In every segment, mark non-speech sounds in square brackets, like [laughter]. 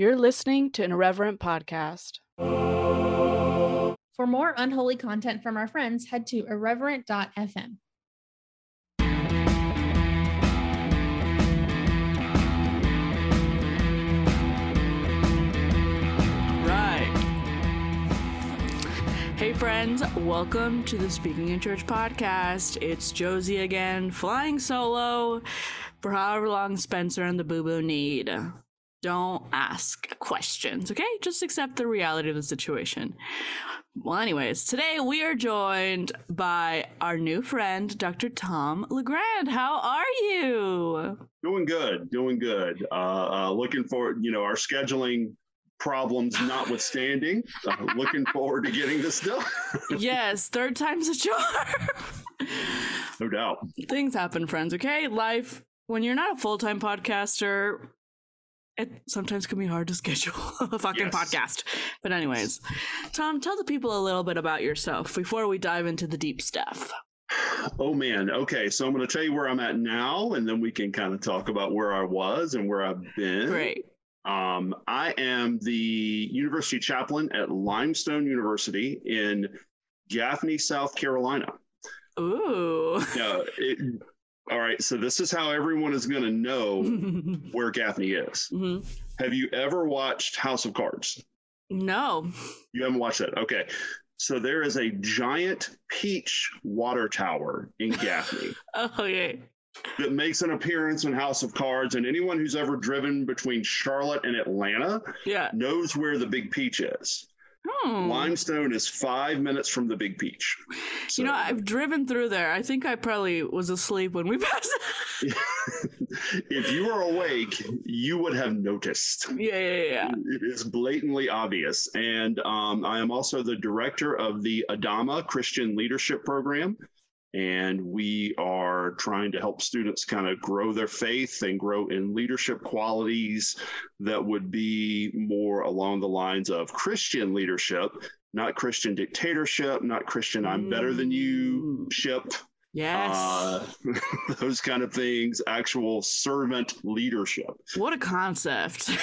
You're listening to an irreverent podcast. For more unholy content from our friends, head to irreverent.fm. Right. Hey, friends, welcome to the Speaking in Church podcast. It's Josie again, flying solo for however long Spencer and the Boo Boo need. Don't ask questions, okay? Just accept the reality of the situation. Well, anyways, today we are joined by our new friend, Dr. Tom LeGrand. How are you? Doing good, doing good. Uh, uh, looking forward, you know, our scheduling problems notwithstanding, [laughs] uh, looking forward to getting this done. [laughs] yes, third time's a charm. no doubt. Things happen, friends, okay? Life, when you're not a full time podcaster, it sometimes can be hard to [laughs] schedule a fucking Yes. podcast. But, anyways, Tom, tell the people a little bit about yourself before we dive into the deep stuff. Oh man. Okay, so I'm going to tell you where I'm at now, and then we can kind of talk about where I was and where I've been. Great. Um, I am the university chaplain at Limestone University in Gaffney, South Carolina. Ooh. Yeah. it- all right. So this is how everyone is going to know [laughs] where Gaffney is. Mhm. Have you ever watched House of Cards? No. You haven't watched that. Okay. So there is a giant peach water tower in Gaffney [laughs] Oh, yeah. that makes an appearance in House of Cards. And anyone who's ever driven between Charlotte and Atlanta Yeah. knows where the big peach is. Hmm. Limestone is five minutes from the big peach. You know, I've driven through there. I think I probably was asleep when we [laughs] passed. [laughs] if you were awake, you would have noticed. yeah, yeah, yeah. It is blatantly obvious. And um, I am also the director of the Adama Christian Leadership Program. And we are trying to help students kind of grow their faith and grow in leadership qualities that would be more along the lines of Christian leadership, not Christian dictatorship, not Christian I'm better than you ship. Yes. Uh, [laughs] those kind of things, actual servant leadership. what a concept. [laughs]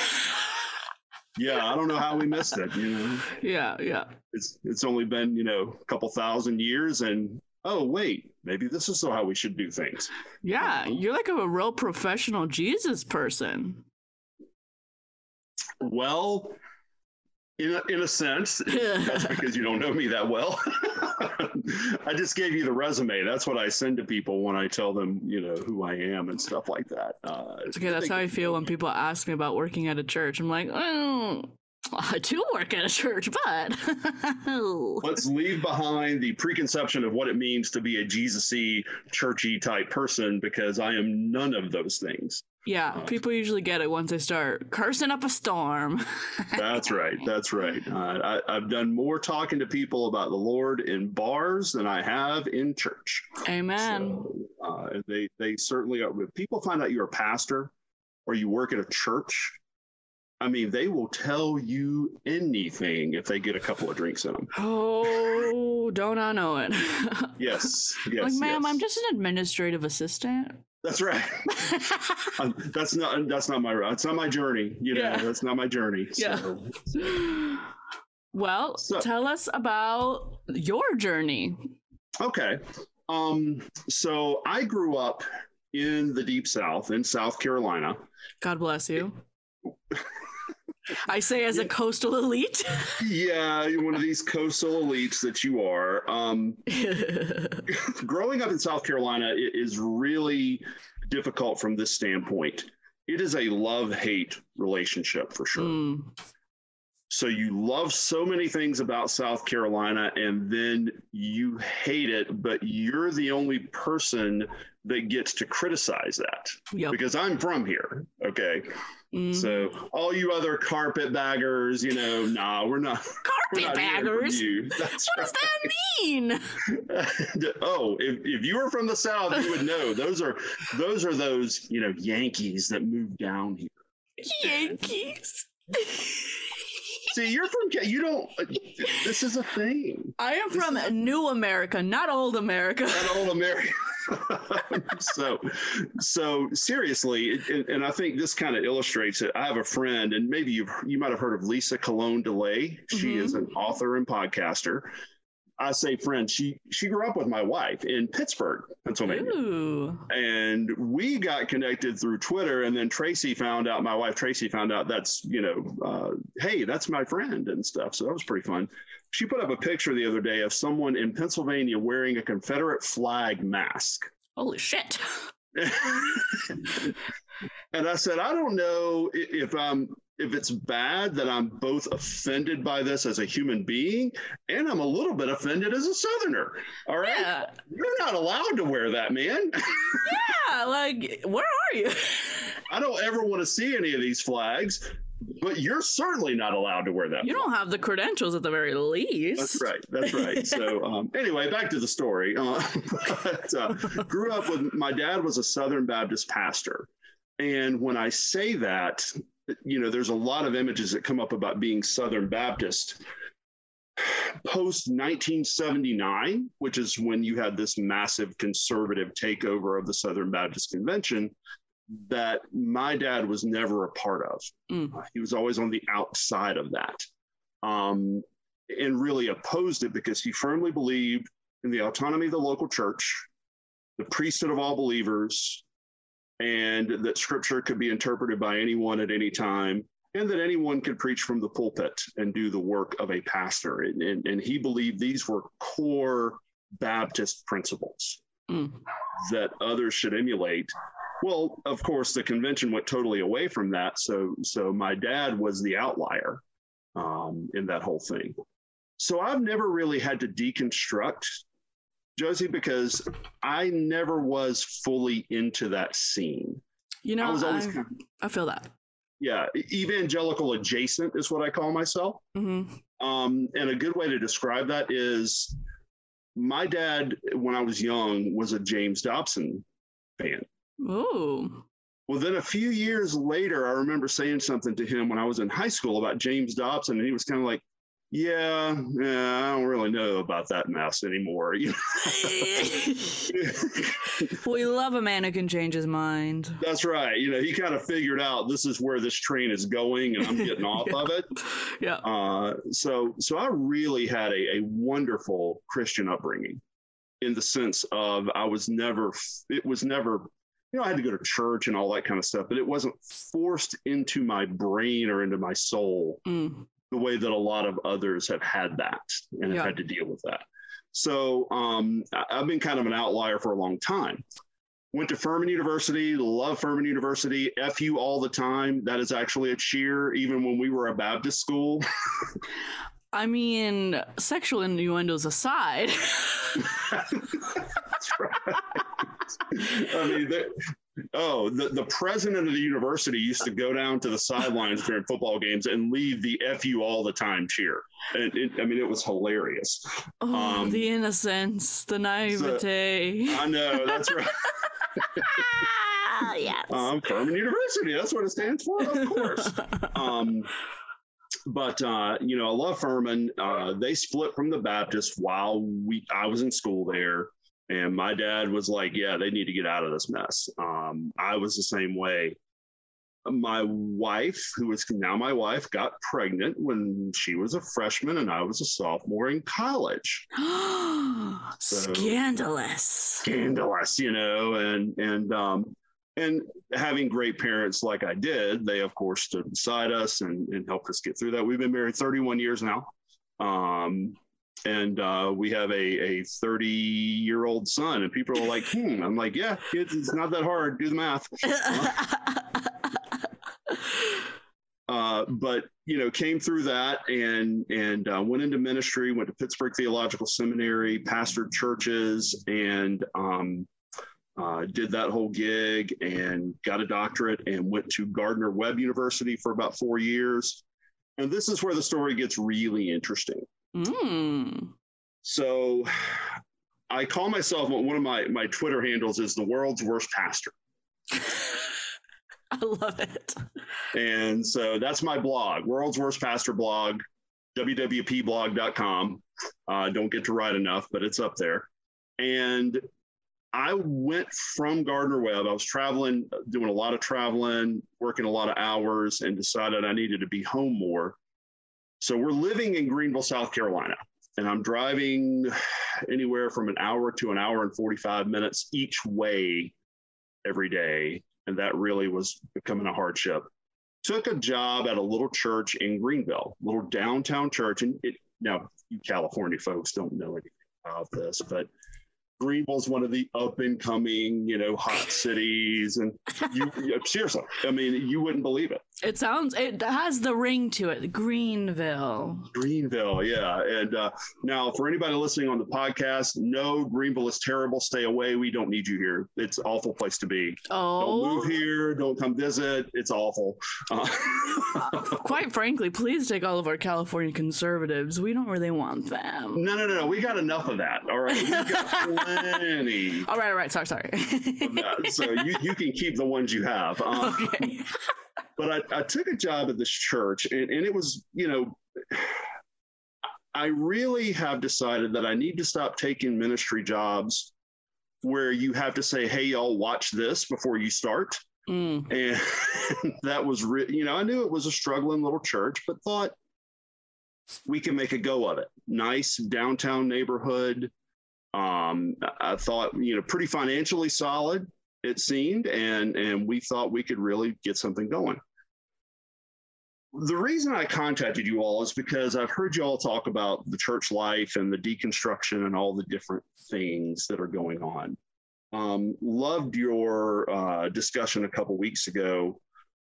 Yeah, I don't know how we missed it. You know, yeah, yeah. it's it's only been you know a couple thousand years, and oh wait, maybe this is how we should do things. Yeah, you're like a real professional Jesus person. Well, in a, in a sense, [laughs] that's because you don't know me that well. [laughs] I just gave you the resume. That's what I send to people when I tell them, you know, who I am and stuff like that. Uh, It's okay. That's how I feel when people ask me about working at a church. I'm like, oh, I do [laughs] work at a church, but [laughs] Let's leave behind the preconception of what it means to be a Jesus-y, churchy type person because I am none of those things. yeah, people usually get it once they start cursing up a storm. [laughs] That's right. That's right. Uh, I, I've done more talking to people about the Lord in bars than I have in church. Amen. So, uh, they they certainly are. People find out you're a pastor or you work at a church, I mean, they will tell you anything if they get a couple of drinks in them. Oh, don't I know it? [laughs] Yes. Yes. like, ma'am, yes. I'm just an administrative assistant. That's right. [laughs] Um, that's not. That's not my. That's not my journey. You know. Yeah. That's not my journey. Yeah. So, well, So- tell us about your journey. Okay. Um, so I grew up in the deep south in South Carolina. God bless you. [laughs] I say as a coastal elite. [laughs] Yeah, you're one of these coastal elites that you are. Um, [laughs] growing up in South Carolina is really difficult from this standpoint. It is a love hate relationship for sure. Mm, So you love so many things about South Carolina and then you hate it, but you're the only person that gets to criticize that yep. because I'm from here. Okay. Mm. So all you other carpetbaggers, you know, nah, we're not. we're not hearing from Carpetbaggers? What does that mean? [laughs] oh, if, if you were from the South, you would know. Those are those are those, you know, Yankees that moved down here. Yankees. [laughs] See, you're from you don't. This is a thing. I am This from is- New America, not Old America. Not old [laughs] America. [laughs] so, so seriously, and, and I think this kind of illustrates it. I have a friend, and maybe you you might have heard of Lisa Colón DeLay. She Mhm. is an author and podcaster. I say friend. She she grew up with my wife in Pittsburgh, Pennsylvania. Ooh. and we got connected through Twitter. And then Tracy found out, my wife Tracy found out that's, you know, uh, hey, that's my friend and stuff. So that was pretty fun. She put up a picture the other day of someone in Pennsylvania wearing a Confederate flag mask. Holy shit. [laughs] [laughs] and I said, I don't know if I'm if it's bad that I'm both offended by this as a human being and I'm a little bit offended as a southerner. All right. Yeah. You're not allowed to wear that, man. [laughs] Yeah. Like, where are you? [laughs] I don't ever want to see any of these flags, but you're certainly not allowed to wear that. You don't have the credentials at the very least. That's right. That's right. So, [laughs] um, anyway, back to the story. Uh, but, uh, grew up with my dad was a Southern Baptist pastor, and when I say that, you know, there's a lot of images that come up about being Southern Baptist. Post 1979, which is when you had this massive conservative takeover of the Southern Baptist Convention, that my dad was never a part of. Mm. He was always on the outside of that. Um, and really opposed it because he firmly believed in the autonomy of the local church, the priesthood of all believers, and that scripture could be interpreted by anyone at any time, and that anyone could preach from the pulpit and do the work of a pastor. And, and, and he believed these were core Baptist principles Mm. that others should emulate. Well, of course, the convention went totally away from that. So, so my dad was the outlier um, in that whole thing. So I've never really had to deconstruct Josie because I never was fully into that scene. You know, I was always I, kind of, I feel that. yeah, evangelical adjacent is what I call myself. hmm Um, and a good way to describe that is my dad, when I was young, was a James Dobson fan. Ooh. Well, then a few years later, I remember saying something to him when I was in high school about James Dobson, and he was kind of like, "Yeah, yeah, I don't really know about that mess anymore." You [laughs] know? we love a man who can change his mind. That's right. You know, he kind of figured out this is where this train is going, and I'm getting off of it. [laughs] Yeah. Uh, so, so I really had a, a wonderful Christian upbringing, in the sense of I was never, it was never, you know, I had to go to church and all that kind of stuff, but it wasn't forced into my brain or into my soul Mm. The way that a lot of others have had that and Yeah. have had to deal with that. So um, I've been kind of an outlier for a long time. Went to Furman University, love Furman University, FU all the time. That is actually a cheer, even when we were a Baptist school. [laughs] I mean, sexual innuendos aside. [laughs] That's right. I mean, oh, the, the president of the university used to go down to the sidelines during football games and lead the FU all the time cheer. And it, I mean, it was hilarious. oh, Um, the innocence, the naivete. I know, that's right. [laughs] yes. Um, Furman University, that's what it stands for, of course. [laughs] um, but uh, you know, I love Furman. Uh, they split from the Baptist while we I was in school there, and my dad was like, "Yeah, they need to get out of this mess." Um, I was the same way. My wife, who is now my wife, got pregnant when she was a freshman and I was a sophomore in college. [gasps] Scandalous. Scandalous, you know, and and um, and having great parents like I did, they of course stood beside us and, and helped us get through that. We've been married 31 years now. Um, and uh, we have a, a 30 year old son, and people are like, [laughs] hmm. I'm like, yeah, it's, it's not that hard. Do the math. [laughs] Uh, but you know, came through that and and uh, went into ministry. Went to Pittsburgh Theological Seminary, pastored churches, and um, uh, did that whole gig and got a doctorate and went to Gardner Webb University for about four years. And this is where the story gets really interesting. Mm. So I call myself one of my my Twitter handles is the world's worst pastor. [laughs] I love it. And so that's my blog, World's Worst Pastor blog, wwpblog.com. Uh, don't get to write enough, but it's up there. And I went from Gardner Webb. I was traveling, doing a lot of traveling, working a lot of hours, and decided I needed to be home more. So we're living in Greenville, South Carolina, and I'm driving anywhere from an hour to an hour and 45 minutes each way every day. And that really was becoming a hardship. Took a job at a little church in Greenville, little downtown church. And it, now, you California folks don't know anything about this, but Greenville's one of the up and coming, you know, hot cities. And you, seriously, I mean, you wouldn't believe it. It sounds, it has the ring to it. Greenville. Greenville, yeah. And uh, now, for anybody listening on the podcast, no, Greenville is terrible. Stay away. We don't need you here. It's awful place to be. Oh. Don't move here. Don't come visit. It's awful. Uh, [laughs] Quite frankly, please take all of our California conservatives. We don't really want them. no, no, no, no. We got enough of that. All right. [laughs] Plenty. All right, all right. Sorry, sorry. So you, you can keep the ones you have. Um, okay. [laughs] but I, I took a job at this church and, and it was, you know, I really have decided that I need to stop taking ministry jobs where you have to say, hey, y'all, watch this before you start. Mm. And [laughs] that was, re- you know, I knew it was a struggling little church, but thought we can make a go of it. Nice downtown neighborhood. Um, I thought, you know, pretty financially solid, it seemed, and and we thought we could really get something going. The reason I contacted you all is because I've heard you all talk about the church life and the deconstruction and all the different things that are going on. Um, loved your uh, discussion a couple weeks ago,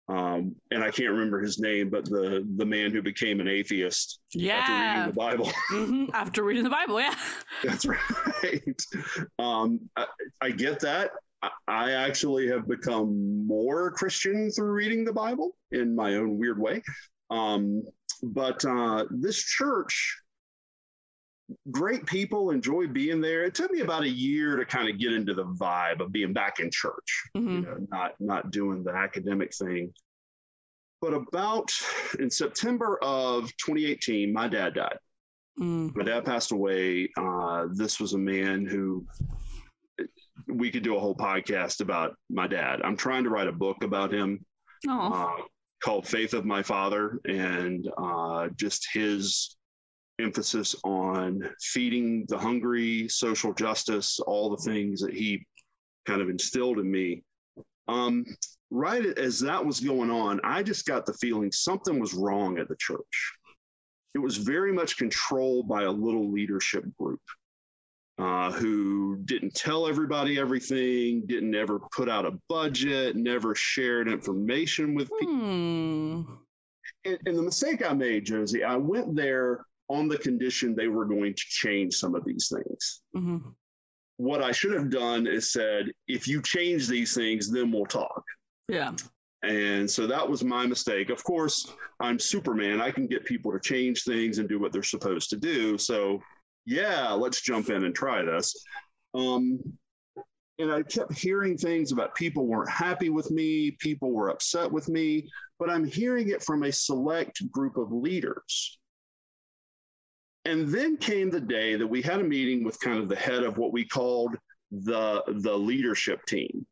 um, and I can't remember his name, but the the man who became an atheist after reading the Bible. [laughs] Mhm, After reading the Bible, yeah. [laughs] That's right. Um, I, I get that. I, I actually have become more Christian through reading the Bible in my own weird way. Um, but uh, this church, great people, enjoy being there. It took me about a year to kind of get into the vibe of being back in church, you Mhm. know, not not doing the academic thing. But about in September of 2018, my dad died Mm. my dad passed away. Uh, this was a man who we could do a whole podcast about my dad. I'm trying to write a book about him Oh. uh, called Faith of My Father and uh, just his emphasis on feeding the hungry, social justice, all the things that he kind of instilled in me. Um, right as that was going on, I just got the feeling something was wrong at the church it was very much controlled by a little leadership group uh, who didn't tell everybody everything, didn't ever put out a budget, never shared information with people. Hmm. And, and the mistake I made, Josie, I went there on the condition they were going to change some of these things. Mhm. What I should have done is said, if you change these things, then we'll talk. Yeah. And so that was my mistake. Of course, I'm Superman. I can get people to change things and do what they're supposed to do. So, yeah, let's jump in and try this. Um, and I kept hearing things about people weren't happy with me, people were upset with me, but I'm hearing it from a select group of leaders. And then came the day that we had a meeting with kind of the head of what we called the the leadership team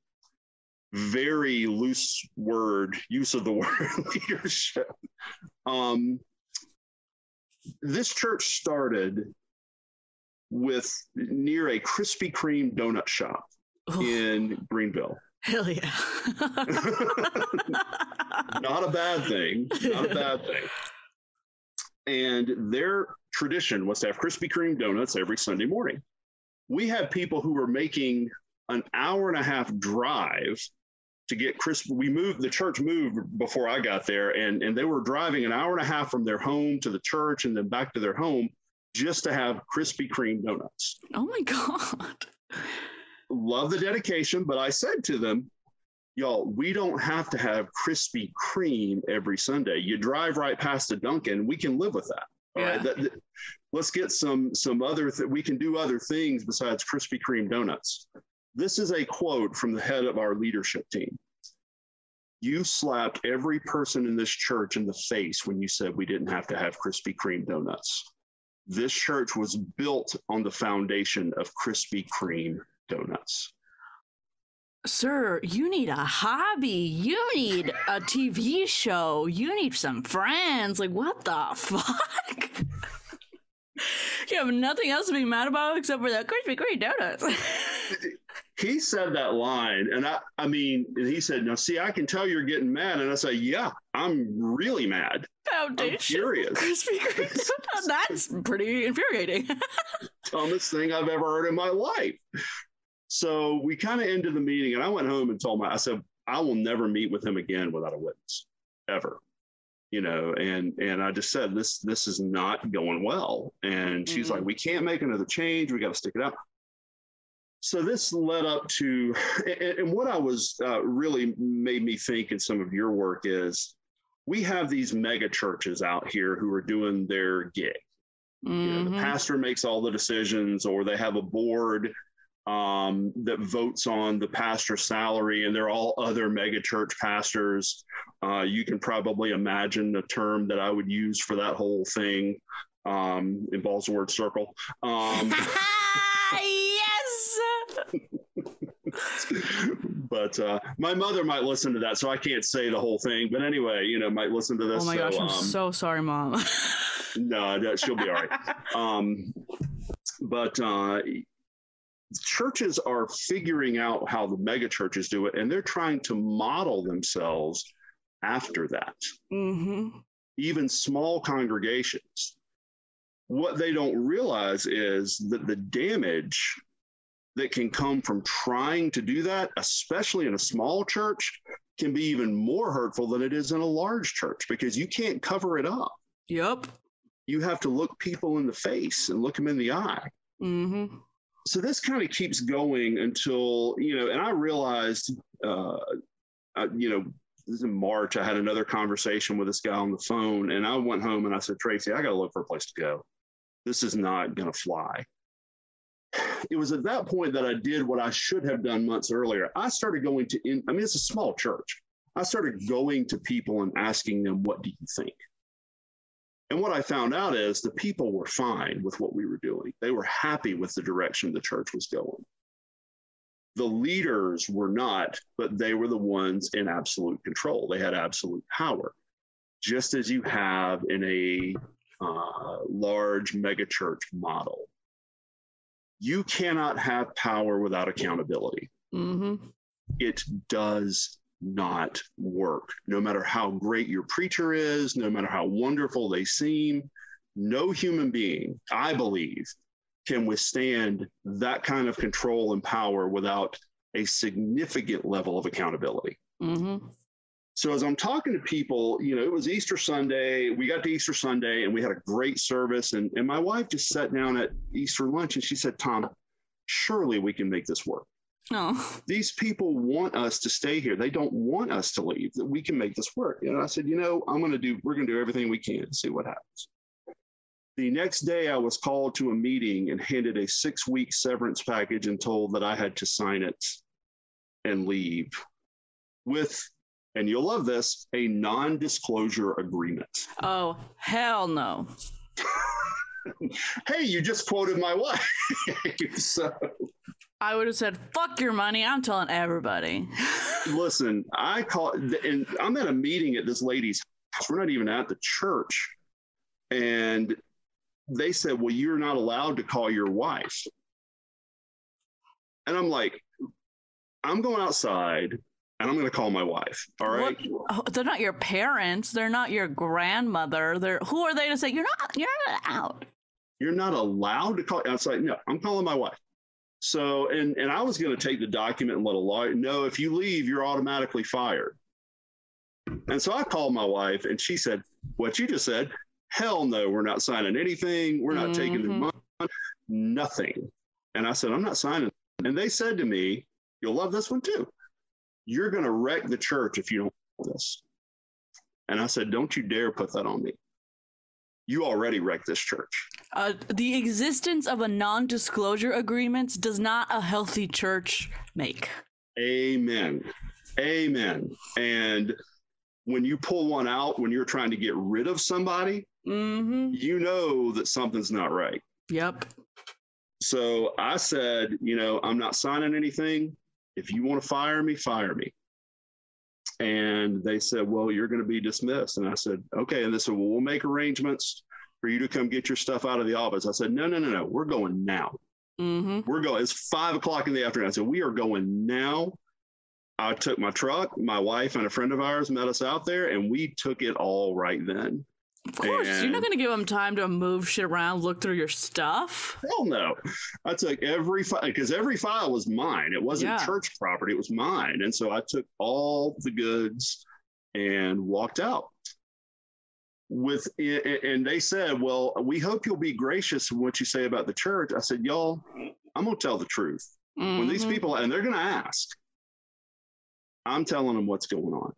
very loose word use of the [laughs] word leadership. Um, this church started with near a Krispy Kreme donut shop Oh, in Greenville. hell yeah. [laughs] Not a bad thing. Not a bad thing. And their tradition was to have Krispy Kreme donuts every Sunday morning. We had people who were making an hour and a half drive to get crisp. We moved, the church moved before I got there, and, and they were driving an hour and a half from their home to the church and then back to their home just to have Krispy Kreme donuts. oh my [laughs] god. Love the dedication, but I said to them, y'all, we don't have to have Krispy Kreme every Sunday. You drive right past the Dunkin', we can live with that. All right. Yeah. That, that- let's get some some other th- we can do other things besides Krispy Kreme donuts. This is a quote from the head of our leadership team. You slapped every person in this church in the face when you said we didn't have to have Krispy Kreme donuts. This church was built on the foundation of Krispy Kreme donuts. Sir, you need a hobby. You need a TV show. You need some friends. Like, what the fuck? [laughs] you have nothing else to be mad about except for that Krispy Kreme donuts. [laughs] he said that line, and I, I mean, he said, "Now, see, I can tell you're getting mad," and I say, "Yeah, I'm really mad. Foundation. I'm furious. Krispy Kreme. [laughs] That's pretty infuriating. Dumbest thing I've ever heard in my life." So we kind of ended the meeting, and I went home and told my, I said, "I will never meet with him again without a witness, ever." You know, and and I just said this this is not going well. And she's Mhm. like, "We can't make another change. We got to stick it out." So this led up to, and, and what I was uh, really made me think in some of your work is, we have these mega churches out here who are doing their gig. You know, the Mhm. pastor makes all the decisions, or they have a board um, that votes on the pastor's salary, and they're all other mega church pastors. Uh, you can probably imagine the term that I would use for that whole thing. Um, involves the word circle. Um, [laughs] yes. [laughs] but uh, my mother might listen to that, so I can't say the whole thing. But anyway, you know, might listen to this. Oh my so, gosh, I'm um, so sorry, mom. [laughs] no, she'll be all right. Um, but uh, churches are figuring out how the mega churches do it, and they're trying to model themselves after that. hmm Even small congregations. What they don't realize is that the damage that can come from trying to do that, especially in a small church, can be even more hurtful than it is in a large church because you can't cover it up. Yep. You have to look people in the face and look them in the eye. hmm so this kind of keeps going until you know and i realized uh I, you know in march i had another conversation with this guy on the phone and i went home and i said tracy i gotta look for a place to go. This is not gonna fly. It was at that point that i did what i should have done months earlier. I started going to in, i mean it's a small church. I started going to people and asking them what do you think and what I found out is the people were fine with what we were doing. They were happy with the direction the church was going. The leaders were not, but they were the ones in absolute control. They had absolute power, just as you have in a uh, large megachurch model. You cannot have power without accountability hmm it does not work. No matter how great your preacher is, no matter how wonderful they seem, no human being, I believe, can withstand that kind of control and power without a significant level of accountability. hmm So as I'm talking to people, you know, it was Easter Sunday. We got to Easter Sunday and we had a great service. And, and my wife just sat down at Easter lunch and she said, Tom, surely we can make this work Oh. these people want us to stay here. They don't want us to leave. That we can make this work. And I said, you know, I'm going to do. We're going to do everything we can to see what happens. The next day, I was called to a meeting and handed a six-week severance package and told that I had to sign it and leave with, and you'll love this, a non-disclosure agreement. Oh, hell no. [laughs] Hey, you just quoted my wife. [laughs] so I would have said, fuck your money. I'm telling everybody. [laughs] listen, I call and I'm at a meeting at this lady's house. We're not even at the church. And they said, Well, you're not allowed to call your wife. And I'm like, I'm going outside and I'm going to call my wife. All right. What- oh, they're not your parents. They're not your grandmother. They're who are they to say you're not you're not out? You're not allowed to call. I was like, No, I'm calling my wife. So, and and I was going to take the document and let a lawyer know if you leave, you're automatically fired. And so I called my wife, and she said, "What you just said? Hell no, we're not signing anything. We're not taking their Mhm. money, nothing." And I said, "I'm not signing." And they said to me, "You'll love this one too. You're going to wreck the church if you don't do this." And I said, "Don't you dare put that on me. You already wrecked this church." Uh, the existence of a non-disclosure agreement does not a healthy church make. Amen. Amen. And when you pull one out, when you're trying to get rid of somebody, Mm-hmm. you know that something's not right. Yep. So I said, you know, I'm not signing anything. If you want to fire me, fire me. And they said, well, you're going to be dismissed. And I said, okay. And they said, well, we'll make arrangements for you to come get your stuff out of the office. I said, no, no, no, no. We're going now. Mm-hmm. We're going. It's five o'clock in the afternoon. I said, we are going now. I took my truck. My wife and a friend of ours met us out there, and we took it all right then. Of course, you're not going to give them time to move shit around, look through your stuff. Hell no. I took every file because every file was mine. It wasn't Yeah. church property, it was mine. And so I took all the goods and walked out. With and they said, Well, we hope you'll be gracious in what you say about the church. I said, Y'all, I'm gonna tell the truth. When these Mhm. people and they're gonna ask, I'm telling them what's going on.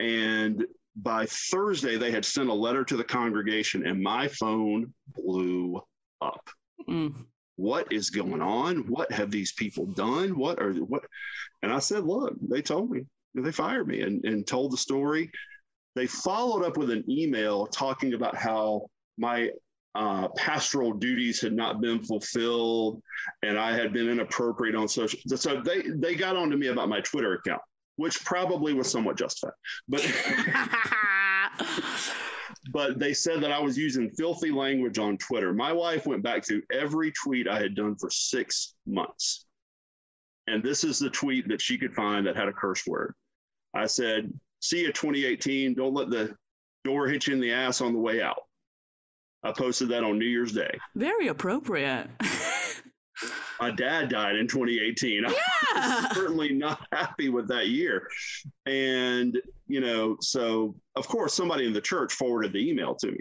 And by Thursday, they had sent a letter to the congregation, and my phone blew up Mm. what is going on? What have these people done? What are what? And I said, look, they told me they fired me and, and told the story. They followed up with an email talking about how my uh, pastoral duties had not been fulfilled and I had been inappropriate on social. So they they got on to me about my Twitter account, which probably was somewhat justified. But [laughs] but they said that I was using filthy language on Twitter. My wife went back through every tweet I had done for six months. And this is the tweet that she could find that had a curse word. I said, See you 2018. Don't let the door hit you in the ass on the way out. I posted that on New Year's Day. Very appropriate. [laughs] My dad died in 2018. I yeah. was certainly not happy with that year. And, you know, so of course, somebody in the church forwarded the email to me.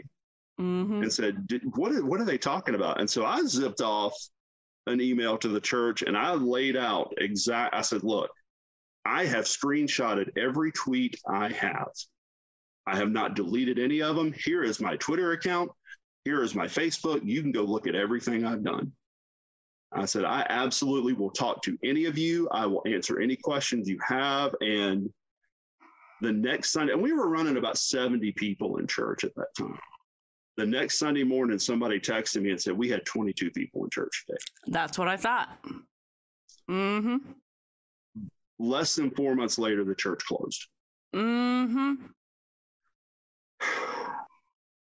hmm and said, "Did- "What are, what are they talking about?" And so I zipped off an email to the church and I laid out exact. I said, "Look, I have screenshotted every tweet I have. I have not deleted any of them. Here is my Twitter account. Here is my Facebook. You can go look at everything I've done." I said, "I absolutely will talk to any of you. I will answer any questions you have." And the next Sunday, and we were running about 70 people in church at that time. The next Sunday morning, somebody texted me and said, We had 22 people in church today. That's what I thought. Mm-hmm. Less than four months later, the church closed. Mm-hmm. [sighs]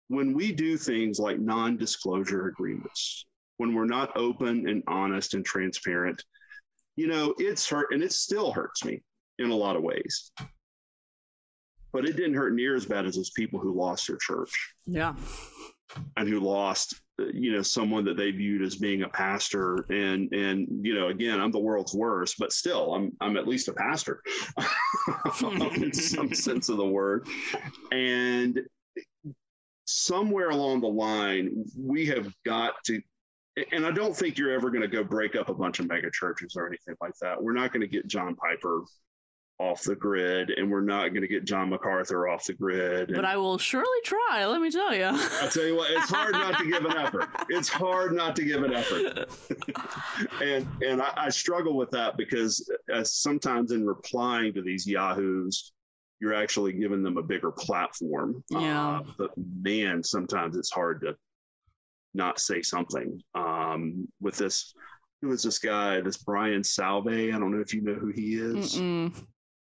When we do things like non disclosure agreements, when we're not open and honest and transparent, you know, it's hurt and it still hurts me in a lot of ways. But it didn't hurt near as bad as those people who lost their church. Yeah. and who lost you know someone that they viewed as being a pastor and and you know again i'm the world's worst but still i'm i'm at least a pastor [laughs] in some [laughs] sense of the word and somewhere along the line we have got to and i don't think you're ever going to go break up a bunch of mega churches or anything like that we're not going to get john piper off the grid and we're not going to get john macarthur off the grid and- But I will surely try, let me tell you. I'll tell you what, it's hard not to give an effort. It's hard not to give an effort. [laughs] and and I, I struggle with that because as sometimes in replying to these yahoos, you're actually giving them a bigger platform. Yeah. Uh, but man, sometimes it's hard to not say something. Um, with this, who is this guy? This Brian Sauvé. I don't know if you know who he is. Mm-mm.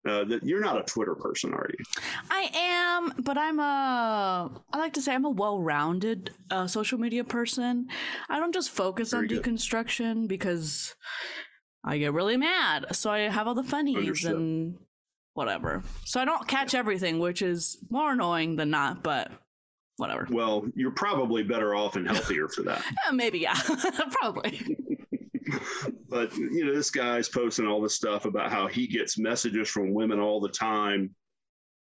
Uh, that you're not a Twitter person, are you? I am, but I'm a. I like to say I'm a well-rounded uh, social media person. I don't just focus on good. deconstruction because I get really mad. So I have all the funnies Understood. and whatever. So I don't catch everything, which is more annoying than not. But whatever. Well, you're probably better off and healthier for that. Eh, [laughs] maybe yeah, [laughs] probably. [laughs] but you know this guy's posting all this stuff about how he gets messages from women all the time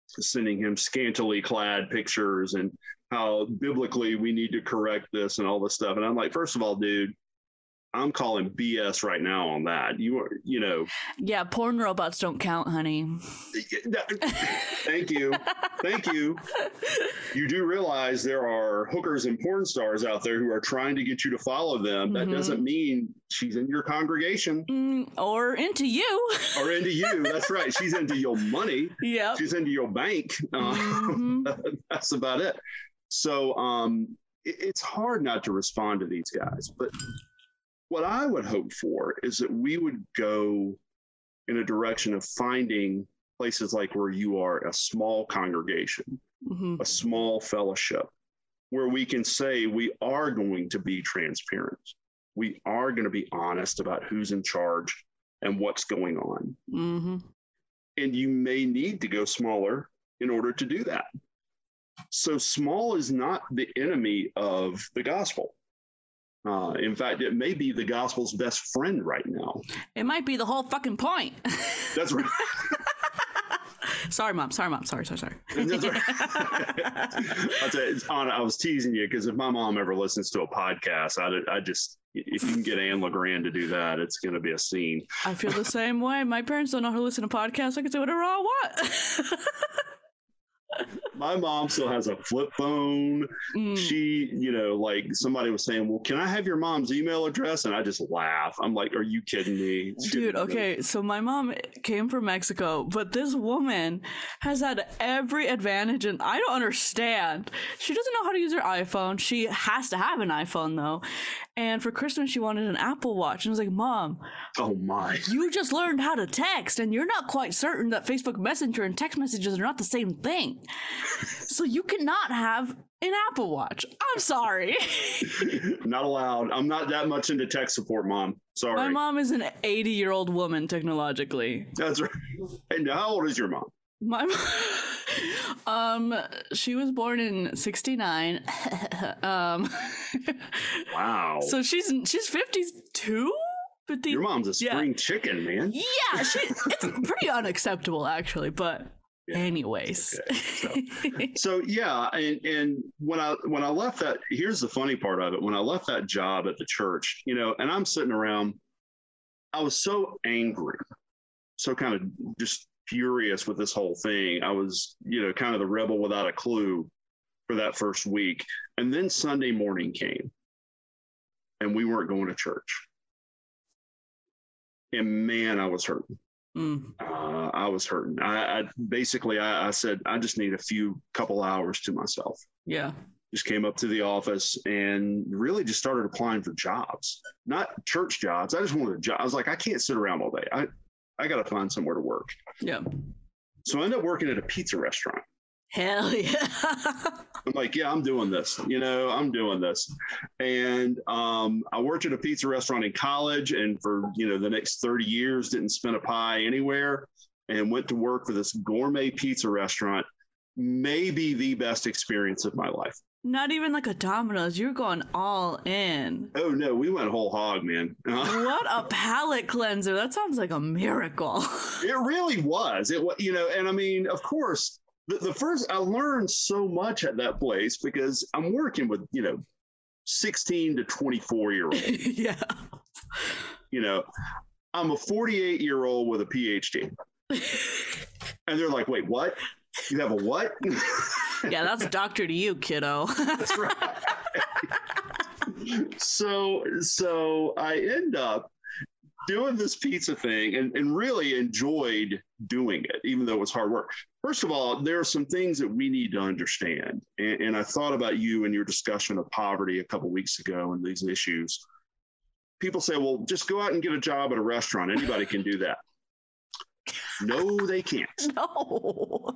sending him scantily clad pictures and how biblically we need to correct this and all this stuff and i'm like first of all dude I'm calling BS right now on that. You are, you know, Yeah, porn robots don't count, honey. [laughs] thank you. Thank you. You do realize there are hookers and porn stars out there who are trying to get you to follow them. That Mhm. doesn't mean she's in your congregation Mm, or into you. or into you. That's right. She's into your money. Yeah. She's into your bank. Uh, Mhm. [laughs] that's about it. So um, it, it's hard not to respond to these guys. But what I would hope for is that we would go in a direction of finding places like where you are, a small congregation, Mhm. a small fellowship, where we can say we are going to be transparent. We are going to be honest about who's in charge and what's going on Mhm. and you may need to go smaller in order to do that. So, small is not the enemy of the gospel. Uh, in fact, it may be the gospel's best friend right now. It might be the whole fucking point. That's right. [laughs] sorry, mom. Sorry, mom. Sorry, sorry, sorry. [laughs] That's right. [laughs] I'll tell you, I was teasing you because if my mom ever listens to a podcast, I, I just, if you can get Anne LeGrand to do that, it's going to be a scene. I feel the same way. My parents don't know how to listen to podcasts. I can say whatever I want. My mom still has a flip phone. Mm. she, you know, like somebody was saying, "Well, can I have your mom's email address?" And I just laugh. I'm like, "Are you kidding me, She Dude, doesn't know. okay, so my mom came from Mexico, but this woman has had every advantage, and I don't understand. She doesn't know how to use her iPhone. She has to have an iPhone, though. And for Christmas, she wanted an Apple Watch. And I was like, Mom, Oh my! you just learned how to text, and you're not quite certain that Facebook Messenger and text messages are not the same thing. So you cannot have an Apple Watch. I'm sorry. [laughs] not allowed. I'm not that much into tech support, mom. Sorry. my mom is an 80 year old woman technologically. That's right. And how old is your mom? My mom, [laughs] um she was born in 69. [laughs] um Wow. so she's she's 52? 50 your mom's a yeah. spring chicken, man. Yeah, she it's pretty unacceptable actually, but Yeah. anyways. [laughs] So yeah, and and when I when I left that, here's the funny part of it. When I left that job at the church, you know, and I'm sitting around, I was so angry, so kind of just furious with this whole thing. I was, you know, kind of the rebel without a clue for that first week, and then Sunday morning came, and we weren't going to church, and man, I was hurting Mm, uh, I was hurting. I, I basically I, I said I just need a few couple hours to myself. yeah. Just came up to the office and really just started applying for jobs, not church jobs. I just wanted a job. I was like, I can't sit around all day. I I got to find somewhere to work. Yeah. So I ended up working at a pizza restaurant. Hell [laughs] yeah. I'm like, yeah, I'm doing this. You know, I'm doing this. And um, I worked at a pizza restaurant in college, and for you know the next 30 years, didn't spend a pie anywhere, and went to work for this gourmet pizza restaurant. Maybe the best experience of my life. Not even like a Domino's. You're going all in. Oh no, we went whole hog, man. [laughs] What a palate cleanser. That sounds like a miracle. [laughs] it really was. It was, you know, and I mean, of course, the, the first I learned so much at that place because I'm working with you know, 16 to 24 year old. [laughs] yeah. you know, I'm a 48 year old with a PhD. And they're like, wait, what? You have a what? Yeah, that's [laughs] doctor to you, kiddo. That's right. [laughs] so so I end up doing this pizza thing and, and really enjoyed doing it, even though it was hard work. First of all, there are some things that we need to understand. And, and I thought about you and your discussion of poverty a couple weeks ago and these issues. People say, well, just go out and get a job at a restaurant. Anybody can do that. [laughs] No, they can't. no.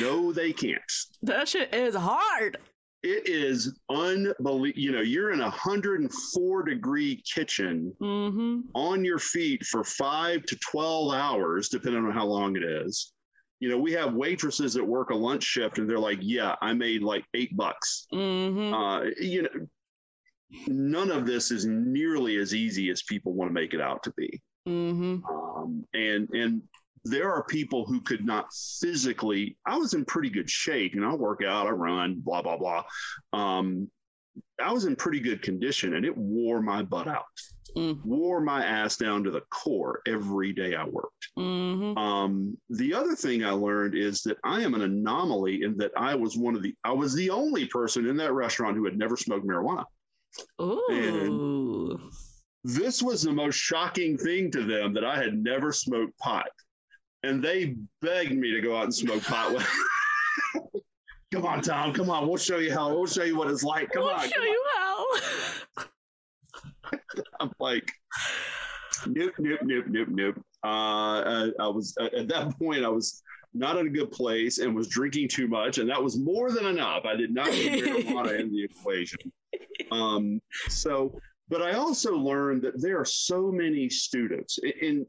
No, they can't. That shit is hard. It is unbelievable. You know, you're in a 104 degree kitchen Mm-hmm. on your feet for five to 12 hours, depending on how long it is. You know, we have waitresses that work a lunch shift and they're like, yeah, I made like eight bucks. Mm-hmm. Uh, you know, none of this is nearly as easy as people want to make it out to be. Mm-hmm. Um, and, and, there are people who could not physically. I was in pretty good shape, you know. I work out, I run, blah blah blah. Um, I was in pretty good condition and it wore my butt out, Mm. wore my ass down to the core every day I worked. hmm Um, the other thing I learned is that I am an anomaly in that I was one of the, I was the only person in that restaurant who had never smoked marijuana. Ooh. This was the most shocking thing to them that I had never smoked pot. And they begged me to go out and smoke pot with. [laughs] come on, Tom. Come on. We'll show you how. We'll show you what it's like. Come on. we'll show come on. you how. [laughs] I'm like, nope, nope, nope, nope, nope. Uh, I, I was at that point. I was not in a good place and was drinking too much, and that was more than enough. I did not get marijuana in the [laughs] equation. Um, so, but I also learned that there are so many students in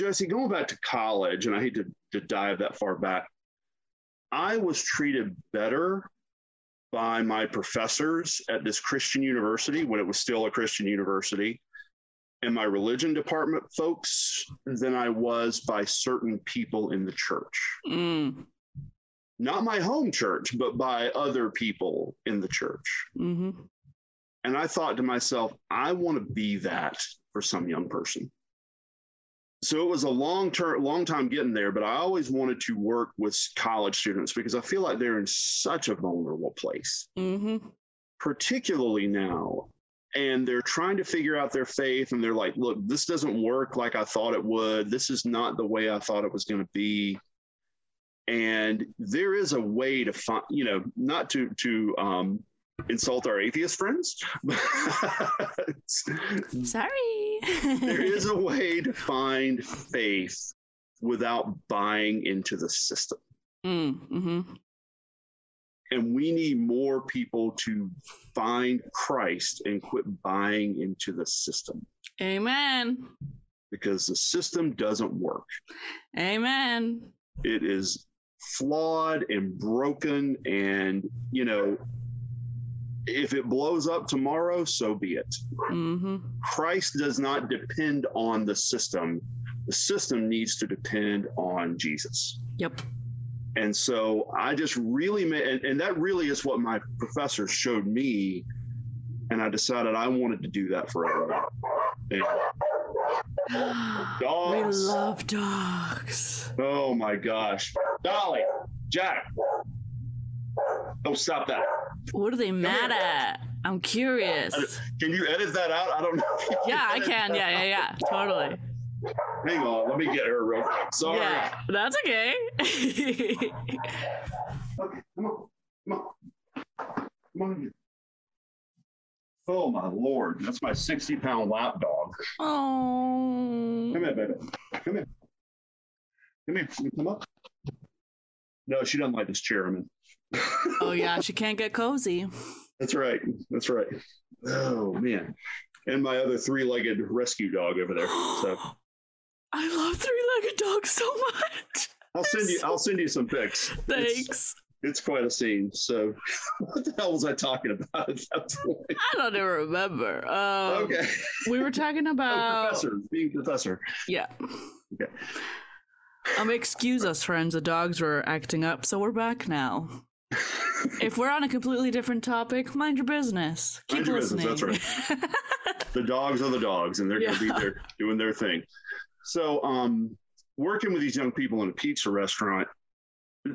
Jesse going back to college, and I hate to, to dive that far back. I was treated better by my professors at this Christian university when it was still a Christian university and my religion department folks than I was by certain people in the church. Mm. Not my home church, but by other people in the church. hmm And I thought to myself, I want to be that for some young person. So it was a long term, long time getting there, but I always wanted to work with college students because I feel like they're in such a vulnerable place. hmm particularly now and they're trying to figure out their faith and they're like look this doesn't work like i thought it would this is not the way i thought it was going to be and there is a way to find you know not to to um insult our atheist friends [laughs] Sorry. There is a [laughs] way to find faith without buying into the system mm-hmm. and we need more people to find Christ and quit buying into the system Amen. because the system doesn't work. Amen. It is flawed and broken. And, you know, if it blows up tomorrow, so be it. hmm Christ does not depend on the system, the system needs to depend on Jesus. Yep. And so I just really made, and, and that really is what my professor showed me. And I decided I wanted to do that for everyone. And [gasps] we dogs. love dogs. oh my gosh. Dolly, Jack. Oh, stop that. What are they mad at? I'm curious. Can you edit that out? I don't know. Yeah, I can. Yeah, yeah, yeah. Totally. Hang on. Let me get her real quick. Sorry. Yeah, that's okay. Okay, come on. Come on. Come on here. Oh, my Lord. That's my 60 pound lap dog. oh. Come here, baby. Come here. Come here. Come up. No, she doesn't like this chair I'm in. Oh yeah, she can't get cozy. That's right. That's right. Oh man. And my other three-legged rescue dog over there. So [gasps] I love three-legged dogs so much. I'll send you I'll send you some pics. Thanks. it's quite a scene. So [laughs] what the hell was I talking about at that point? I don't even remember. Um, Okay. We were talking [laughs] Oh, about professor, being professor. yeah. Okay. Um, excuse us, friends. The dogs were acting up, so we're back now. If we're on a completely different topic, mind your business. Keep Mind your business, listening. that's right. [laughs] the dogs are the dogs and they're going to be there doing their thing so um working with these young people in a pizza restaurant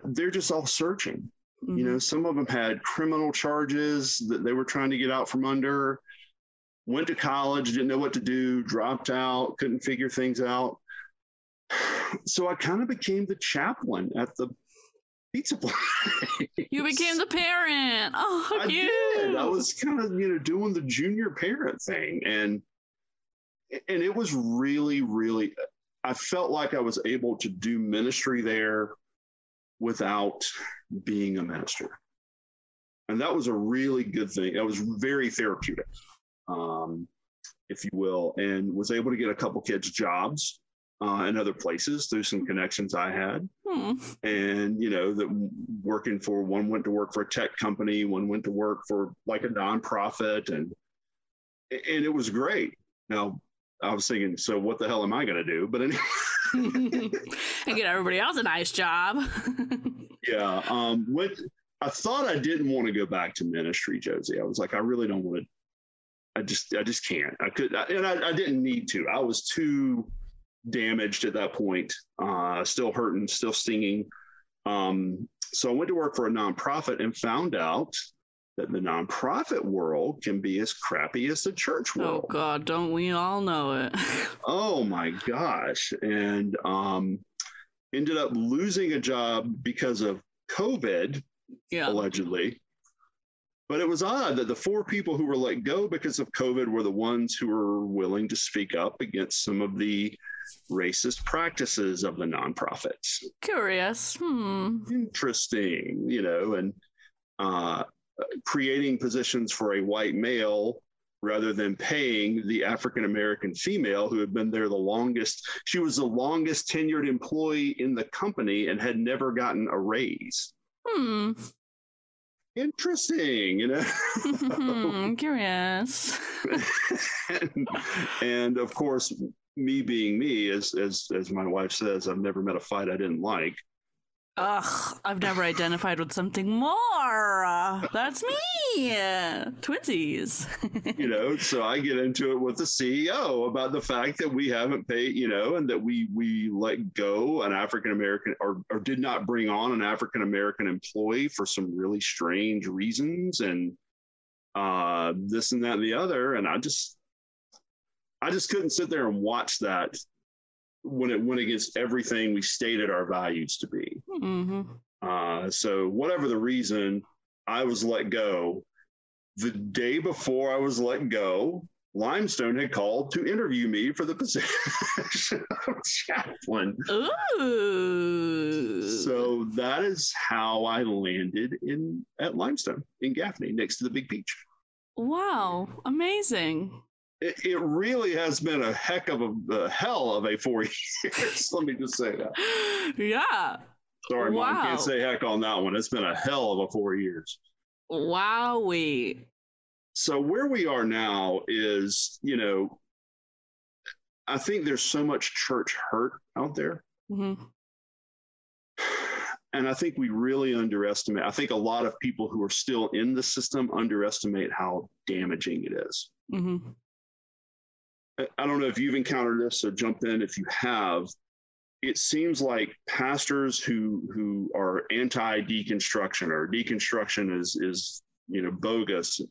they're just all searching Mm-hmm. you know some of them had criminal charges that they were trying to get out from under went to college didn't know what to do dropped out couldn't figure things out [sighs] so i kind of became the chaplain at the pizza you became the parent. Oh, I cute. did. I was kind of, you know, doing the junior parent thing. And and it was really, really I felt like I was able to do ministry there without being a minister. And that was a really good thing. It was very therapeutic, um, if you will, and was able to get a couple kids jobs uh, in other places through some connections I had Hmm. and you know that working for one went to work for a tech company one went to work for like a nonprofit and and it was great now i was thinking so what the hell am i going to do but anyway [laughs] [laughs] and get everybody else a nice job. [laughs] yeah um went I thought I didn't want to go back to ministry, Josie. I was like, I really don't want to. I just, I just can't. I could, and I, I didn't need to. I was too damaged at that point, uh, still hurting, still stinging. Um, so I went to work for a nonprofit and found out that the nonprofit world can be as crappy as the church world. Oh. God, don't we all know it? [laughs] Oh my gosh. And um, ended up losing a job because of COVID, yeah. allegedly. But it was odd that the four people who were let go because of COVID were the ones who were willing to speak up against some of the racist practices of the nonprofits. Curious. Hmm. Interesting, you know, and uh, creating positions for a white male rather than paying the African American female who had been there the longest. She was the longest tenured employee in the company and had never gotten a raise. Hmm. Interesting, you know. Hmm. [laughs] Curious. and, and of course, me being me, as as as my wife says, I've never met a fight I didn't like. Ugh, I've never identified with something more. That's me. Twinsies. [laughs] you know so i get into it with the ceo about the fact that we haven't paid you know and that we we let go an african american or, or did not bring on an african american employee for some really strange reasons and uh this and that and the other and i just i just couldn't sit there and watch that when it went against everything we stated our values to be hmm uh, so whatever the reason, I was let go. The day before I was let go, Limestone had called to interview me for the position [laughs] of chaplain. Ooh. So that is how I landed in at Limestone in Gaffney, next to the Big Peach. wow, amazing. It, it really has been a heck of a, a hell of a four [laughs] years. Let me just say that. Yeah. Sorry, mom, can't say heck on that one. It's been a hell of a four years. Wowee. so where we are now is you know i think there's so much church hurt out there hmm [sighs] and i think we really underestimate i think a lot of people who are still in the system underestimate how damaging it is hmm I- don't know if you've encountered this so jump in if you have. It seems like pastors who who are anti deconstruction or deconstruction is is you know bogus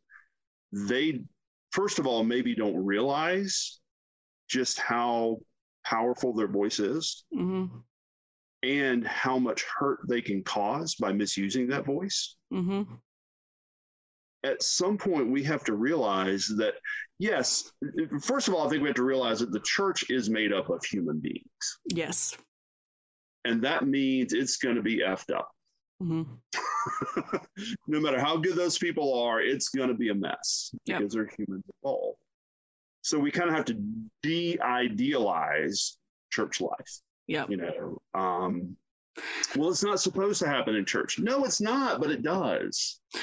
they first of all maybe don't realize just how powerful their voice is hmm and how much hurt they can cause by misusing that voice. Hmm at some point we have to realize that yes first of all i think we have to realize that the church is made up of human beings Yes. and that means it's going to be effed up hmm [laughs] no matter how good those people are, it's going to be a mess Yep. because they're humans involved. So we kind of have to de-idealize church life. yeah You know, um, well, it's not supposed to happen in church. No, it's not, but it does. And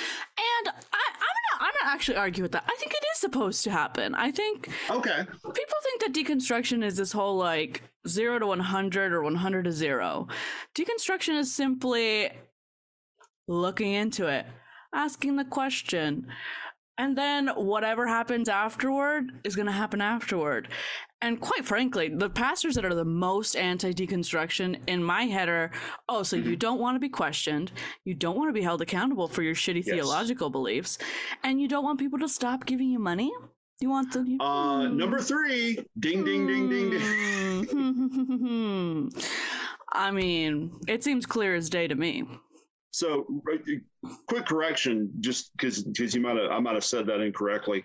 I, I'm gonna I'm gonna actually argue with that. I think it is supposed to happen. I think Okay. people think that deconstruction is this whole like zero to one hundred or one hundred to zero. Deconstruction is simply looking into it, asking the question, and then whatever happens afterward is gonna happen afterward. And quite frankly, the pastors that are the most anti deconstruction in my head are oh, so you mm-hmm. don't want to be questioned, you don't want to be held accountable for your shitty Yes. theological beliefs, and you don't want people to stop giving you money? You want the. Uh, number hmm. three, ding, ding, ding, ding, ding. ding. Hmm. [laughs] I mean, it seems clear as day to me. So, quick correction, just because because you might have I might have said that incorrectly.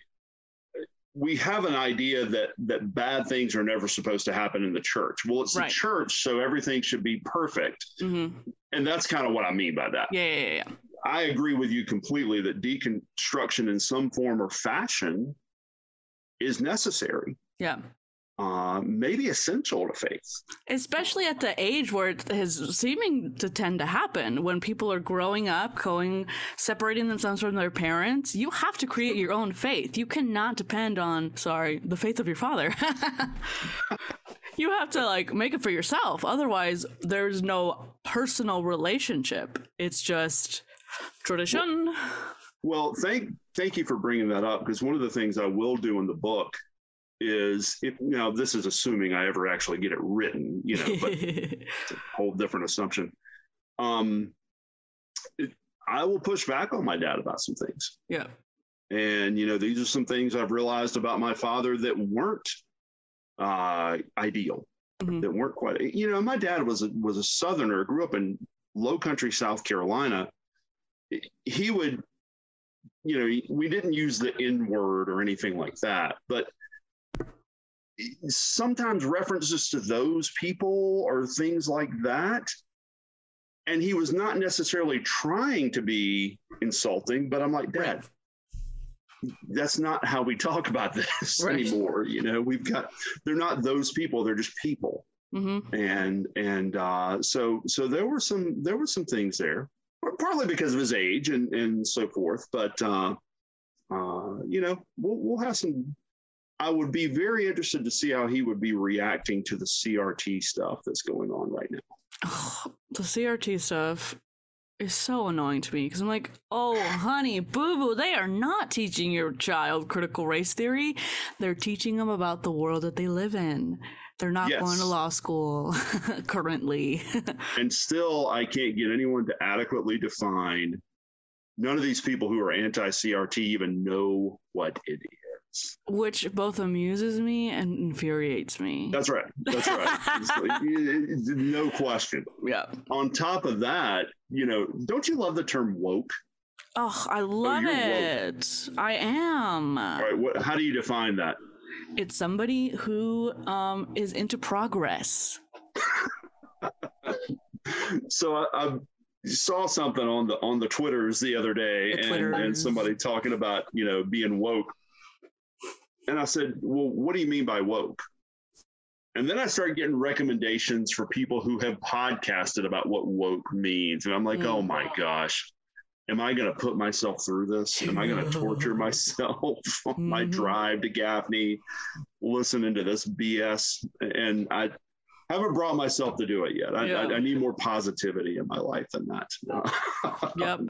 We have an idea that that bad things are never supposed to happen in the church. Well, it's Right. the church, so everything should be perfect, hmm and that's kind of what I mean by that. Yeah, yeah, yeah. I agree with you completely that deconstruction in some form or fashion is necessary, Yeah. Uh, maybe essential to faith. Especially at the age where it is seeming to tend to happen when people are growing up, going, separating themselves from their parents. You have to create your own faith. You cannot depend on, sorry, the faith of your father. [laughs] you have to like make it for yourself. Otherwise, there's no personal relationship. It's just Tradition. Well, thank thank you for bringing that up because one of the things I will do in the book is it now this is assuming I ever actually get it written, you know, but it's a [laughs] whole different assumption. Um, it, I will push back on my dad about some things. yeah. And you know, these are some things I've realized about my father that weren't uh, ideal, Mhm. that weren't quite. You know, my dad was a, was a Southerner, grew up in Low Country, South Carolina. He would, you know, we didn't use the N word or anything like that, but sometimes references to those people or things like that. And he was not necessarily trying to be insulting, but I'm like, Dad, that's not how we talk about this Right. anymore. You know, we've got they're not those people, they're just people. hmm And and uh so so there were some there were some things there, partly because of his age and and so forth. But uh uh, you know, we'll we'll have some I would be very interested to see how he would be reacting to the CRT stuff that's going on right now. the CRT stuff is so annoying to me because I'm like, oh, honey, boo boo, they are not teaching your child critical race theory. They're teaching them about the world that they live in. They're not going to law school [laughs] currently. [laughs] And still, I can't get anyone to adequately define. None of these people who are anti-CRT even know what it is. Which both amuses me and infuriates me. That's right. That's right. Like, it- it- no question. yeah. On top of that, you know, don't you love the term woke? Oh, I love woke. it. I am. All right. What? How do you define that? It's somebody who um, is into progress. [laughs] So I, I saw something on the on the twitters the other day, The and, and somebody talking about you know being woke, and I said, "Well, what do you mean by woke?" And then I started getting recommendations for people who have podcasted about what woke means, and I'm like, Mm. "Oh my gosh." Am I going to put myself through this? Am I going [laughs] to torture myself [laughs] on my Mhm. drive to Gaffney, listening to this BS? And I haven't brought myself to do it yet. I, Yeah. I, I need more positivity in my life than that. [laughs] Yep.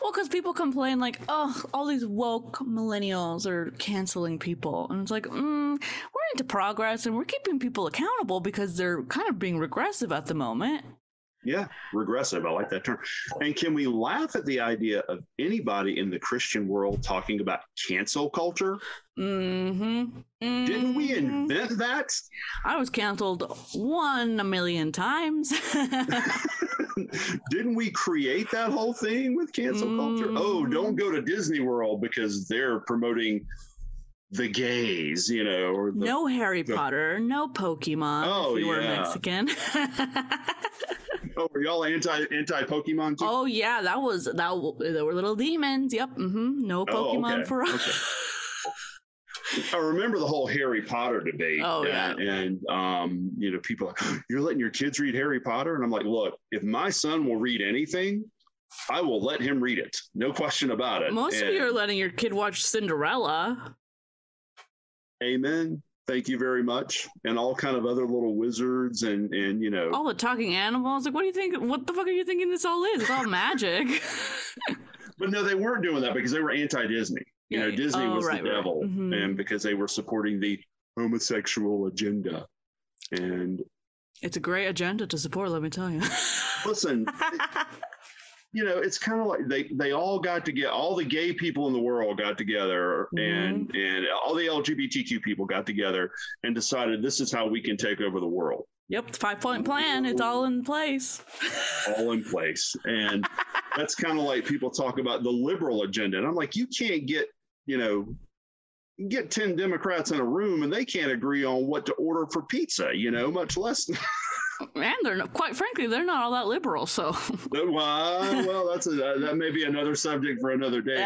Well, because people complain like, "Oh, all these woke millennials are canceling people," and it's like, mm, we're into progress and we're keeping people accountable because they're kind of being regressive at the moment. Yeah, regressive. I like that term. And can we laugh at the idea of anybody in the Christian world talking about cancel culture? Mm-hmm. Didn't we Mhm. invent that? I was canceled one a million times. [laughs] Didn't we create that whole thing with cancel culture? Oh, don't go to Disney World because they're promoting the gays, you know, or the, no Harry the- Potter, no Pokemon. Oh, if you were yeah. Mexican. [laughs] oh, are y'all anti anti Pokemon oh yeah, that was that. There were little demons. Yep. Mm-hmm. No Pokemon okay, for us. okay. I remember the whole Harry Potter debate. Oh, and, and um, you know, people like, [gasps] you're letting your kids read Harry Potter, and I'm like, look, if my son will read anything, I will let him read it, no question about it. Most of you are letting your kid watch Cinderella. Amen. Thank you very much, and all kind of other little wizards, and and you know, All the talking animals. Like, what do you think? What the fuck are you thinking this all is? It's all magic. [laughs] but no, they weren't doing that because they were anti-Disney. You know, Disney Oh, was right, the right. devil, Mhm. and because they were supporting the homosexual agenda. And it's a great agenda to support. Let me tell you. listen, [laughs] you know, it's kind of like they they all got to get all the gay people in the world got together and Mm-hmm. and all the LGBTQ people got together and decided this is how we can take over the world, yep, five point plan. It's all in place. [laughs] all in place. And that's kind of like people talk about the liberal agenda, and I'm like, you can't get you know. Get 10 Democrats in a room and they can't agree on what to order for pizza, you know, much less. And they're not, quite frankly, they're not all that liberal. So. well, well, that's a, that may be another subject for another day.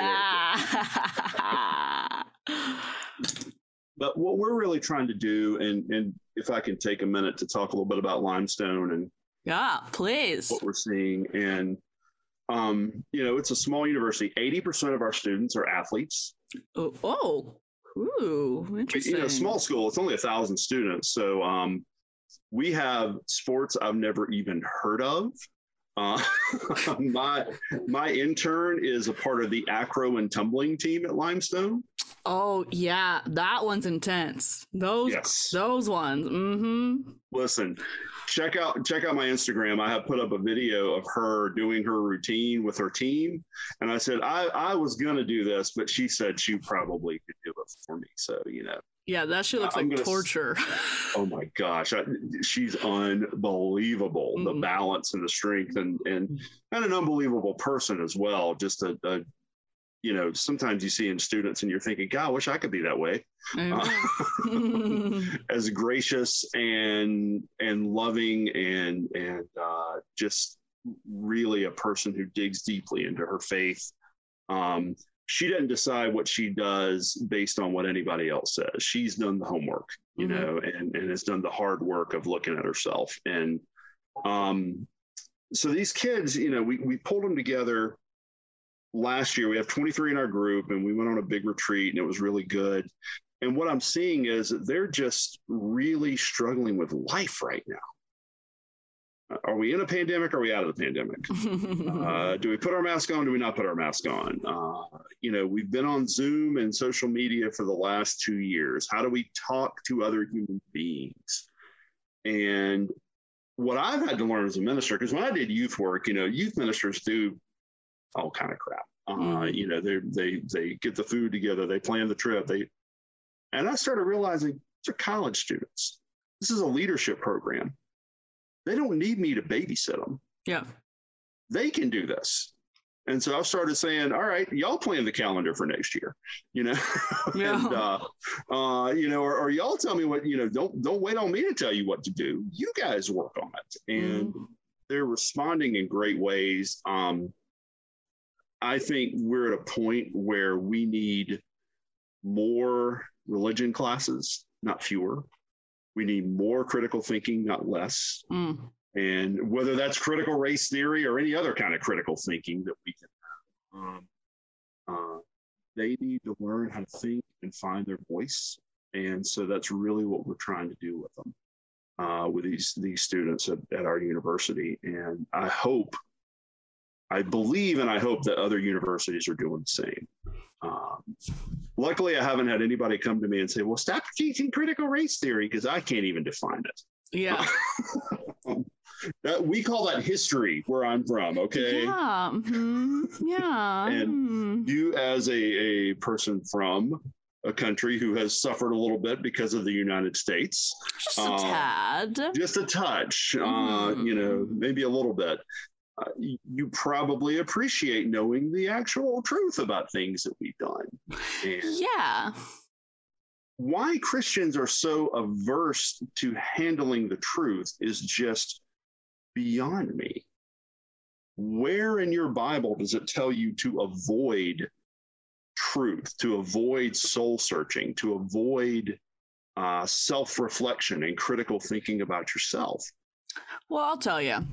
But what we're really trying to do, and and if I can take a minute to talk a little bit about limestone and yeah, please. what we're seeing, and um, you know, it's a small university. Eighty percent of our students are athletes. Oh, oh. ooh, interesting. You know, small school. It's only a thousand students, so um, we have sports I've never even heard of. Uh, [laughs] my my intern is a part of the acro and tumbling team at Limestone. Oh yeah, that one's intense. Those Yes. those ones. Mm-hmm. Listen, check out check out my Instagram. I have put up a video of her doing her routine with her team, and I said I I was gonna do this, but she said she probably could do it for me. So you know, Yeah, that shit looks I'm like gonna s- torture. oh my gosh, I, she's unbelievable. The Mhm. balance and the strength, and and and an unbelievable person as well. Just a, a you know, sometimes you see in students and you're thinking, God, I wish I could be that way. Uh, [laughs] [laughs] as gracious and and loving and and uh, just really a person who digs deeply into her faith. Um, she doesn't decide what she does based on what anybody else says. She's done the homework, you Mhm. know, and and has done the hard work of looking at herself. And um, so these kids, you know, we we pulled them together last year. We have 23 in our group, and we went on a big retreat, and it was really good. And what I'm seeing is they're just really struggling with life right now. Are we in a pandemic? Or are we out of the pandemic? [laughs] Uh, do we put our mask on? Do we not put our mask on? Uh, you know, we've been on Zoom and social media for the last two years. How do we talk to other human beings? And what I've had to learn as a minister, because when I did youth work, you know, youth ministers do all kind of crap. Uh, Mhm. You know, they they they get the food together, they plan the trip, they, and I started realizing these are college students. This is a leadership program. They don't need me to babysit them yeah. they can do this. And so I started saying, all right, y'all plan the calendar for next year, [laughs] you know, [laughs] Yeah. and, uh, uh, you know, or, or y'all tell me what, you know, don't, don't wait on me to tell you what to do. You guys work on it. And they're responding in great ways. Um, I think we're at a point where we need more religion classes, not fewer. We need more critical thinking, not less Mm. and whether that's critical race theory or any other kind of critical thinking that we can have. Um, uh, they need to learn how to think and find their voice, and so that's really what we're trying to do with them, uh, with these these students at, at our university. And I hope, I believe, and I hope that other universities are doing the same. Um, luckily, I haven't had anybody come to me and say, "Well, stop teaching critical race theory," because I can't even define it. Yeah. [laughs] That we call that history where I'm from. Okay. Yeah. mhm, Yeah. And mm. You, as a, a person from a country who has suffered a little bit because of the United States, Just a uh, tad. just a touch, uh, Mhm. you know, maybe a little bit. Uh, you, probably appreciate knowing the actual truth about things that we've done. And Yeah. why Christians are so averse to handling the truth is just beyond me. Where in your Bible does it tell you to avoid truth, to avoid soul searching, to avoid uh, self reflection and critical thinking about yourself? Well, I'll tell you.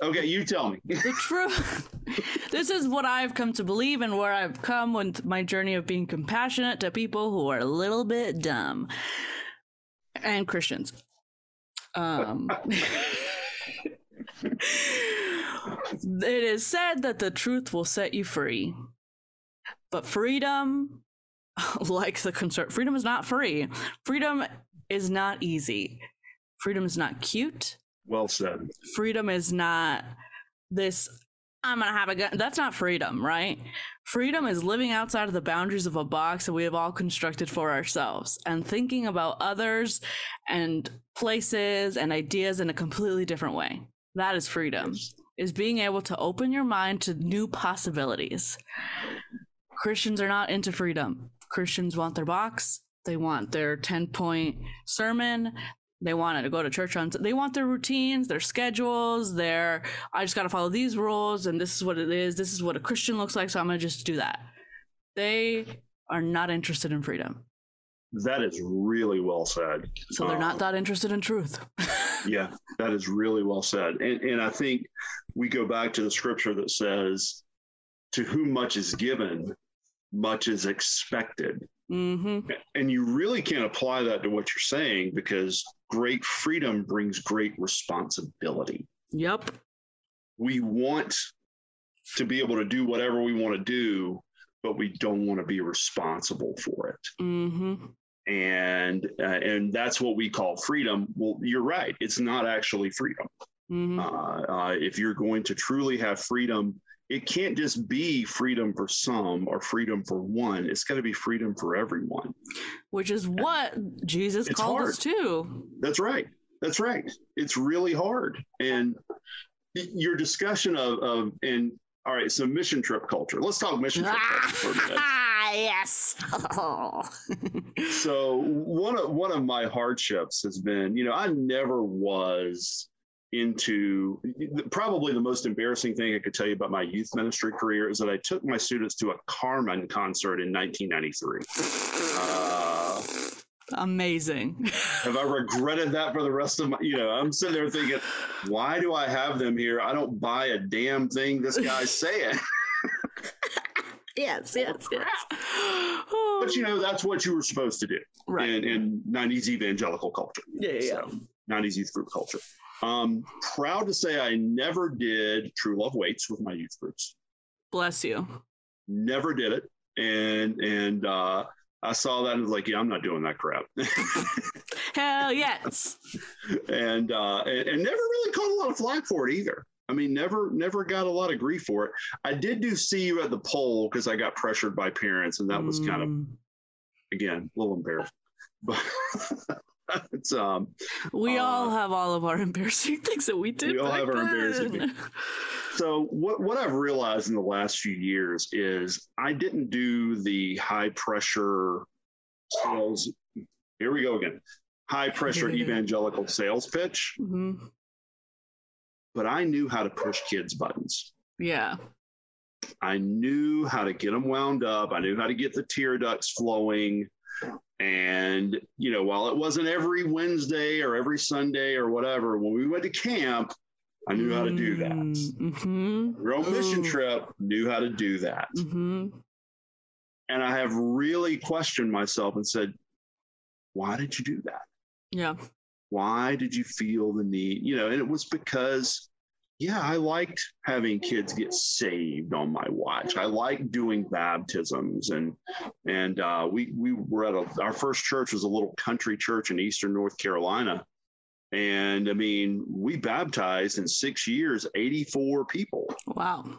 Okay, you tell me. The [laughs] truth. this is what I've come to believe and where I've come with my journey of being compassionate to people who are a little bit dumb and Christians. Um, [laughs] it is said that the truth will set you free, but freedom, [laughs] like the concert, freedom is not free. Freedom is not easy. Freedom is not cute well said. freedom is not this I'm gonna have a gun. That's not freedom, right? Freedom is living outside of the boundaries of a box that we have all constructed for ourselves and thinking about others and places and ideas in a completely different way. That is freedom, is being able to open your mind to new possibilities. Christians are not into freedom. Christians want their box, they want their 10 point sermon, they want to go to church on they want their routines their schedules their i just got to follow these rules and this is what it is this is what a christian looks like so i'm going to just do that they are not interested in freedom That is really well said. so they're not Um, that interested in truth [laughs] Yeah, that is really well said. And and I think we go back to the scripture that says, "To whom much is given, much is expected." Hmm And you really can't apply that to what you're saying because great freedom brings great responsibility. yep we want to be able to do whatever we want to do, but we don't want to be responsible for it. Mm-hmm. And uh, and that's what we call freedom. Well, you're right. It's not actually freedom. Mm-hmm. Uh, uh, if you're going to truly have freedom, it can't just be freedom for some or freedom for one. It's got to be freedom for everyone. Which is what Jesus It's called hard. us to. That's right. That's right. It's really hard. And your discussion of, of and all right, so mission trip culture. Let's talk mission trip culture for a minute. [laughs] yes. [laughs] So one of one of my hardships has been, you know, I never was into probably the most embarrassing thing I could tell you about my youth ministry career is that I took my students to a Carman concert in 1993. Uh, Amazing. have I regretted that for the rest of my, you know, I'm sitting there thinking, why do I have them here? I don't buy a damn thing this guy's [laughs] saying. yes, yes, yes. But you know, that's what you were supposed to do right. in, in 90s evangelical culture. Yeah, yeah, yeah. So, 90s youth group culture. Um, proud to say I never did True Love Waits with my youth groups. Bless you. Never did it. And and uh I saw that and was like, yeah, I'm not doing that crap. [laughs] Hell yes. and uh and, and never really caught a lot of flack for it either. I mean, never never got a lot of grief for it. I did do see you at the Pole because I got pressured by parents, and that was kind of Mm. again a little embarrassing. But [laughs] [laughs] it's um We uh, all have all of our embarrassing [laughs] things that we did. we all have our embarrassing then. So what what I've realized in the last few years is I didn't do the high pressure sales. Here we go again. High pressure [laughs] evangelical sales pitch, Mhm. but I knew how to push kids buttons. Yeah. I knew how to get them wound up. I knew how to get the tear ducts flowing. And, you know, while it wasn't every Wednesday or every Sunday or whatever, when we went to camp, I knew how to do that. Mm-hmm. Real mission Ooh. trip, knew how to do that. Mm-hmm. And I have really questioned myself and said, why did you do that? Yeah. Why did you feel the need? You know, and it was because, yeah, I liked having kids get saved on my watch. I liked doing baptisms and and uh, we we were at a, our first church was a little country church in eastern North Carolina. And I mean, we baptized in six years 84 people. Wow.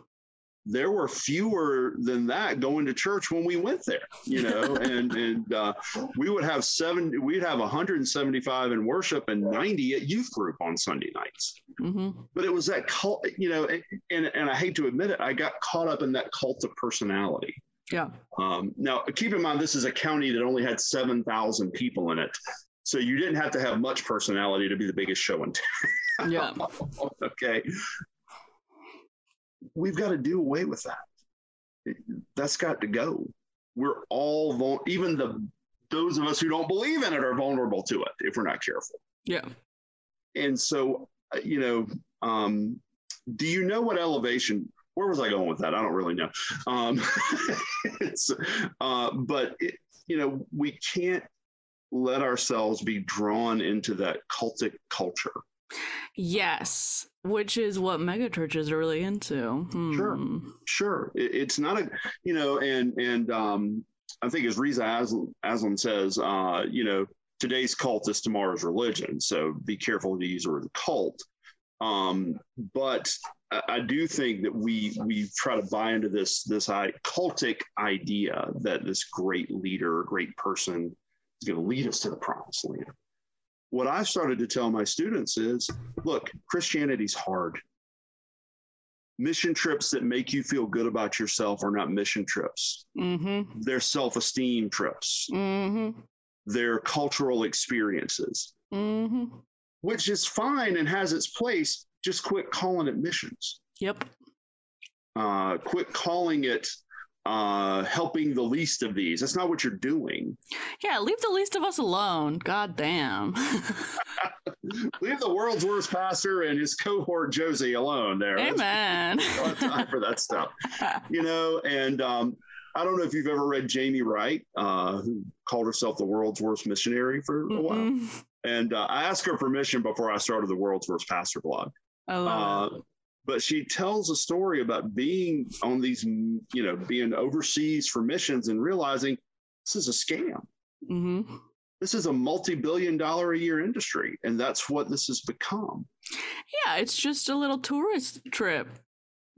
There were fewer than that going to church when we went there, you know, [laughs] and and uh, we would have seven, we'd have 175 in worship and 90 at youth group on Sunday nights. Mm-hmm. But it was that cult, you know, and and I hate to admit it, I got caught up in that cult of personality. Yeah. Um, now, keep in mind, this is a county that only had 7,000 people in it. So you didn't have to have much personality to be the biggest show in town. Yeah. [laughs] okay. We've got to do away with that. That's got to go. We're all vul- even the those of us who don't believe in it are vulnerable to it if we're not careful. Yeah. And so, uh, you know, um, do you know what elevation? Where was I going with that? I don't really know. Um, [laughs] it's, uh, but it, you know, we can't let ourselves be drawn into that cultic culture. Yes. Which is what megachurches are really into. Sure. Hmm. Sure, it, it's not a you know, and and um, I think as Reza Aslan, Aslan says, uh, you know, today's cult is tomorrow's religion. So be careful to use the word cult. Um, but I, I do think that we we try to buy into this this I, cultic idea that this great leader, great person, is going to lead us to the promised land. What I've started to tell my students is, look, Christianity's hard mission trips that make you feel good about yourself are not mission trips. Mm-hmm. They're self esteem trips, Mm-hmm. they're cultural experiences, Mm-hmm. which is fine and has its place. Just quit calling it missions. Yep. Uh, quit calling it uh, helping the least of these. That's not what you're doing. Yeah, leave the least of us alone. God damn. [laughs] Leave the world's worst pastor and his cohort Josie alone there. Amen. [laughs] time for that stuff. [laughs] you know, and um, I don't know if you've ever read Jamie Wright, uh, who called herself the world's worst missionary for a while. Mhm. And uh, I asked her permission before I started the world's worst pastor blog. Love Uh, but she tells a story about being on these, you know, being overseas for missions and realizing this is a scam. hmm This is a multi-billion dollar a year industry, and that's what this has become. Yeah, it's just a little tourist trip,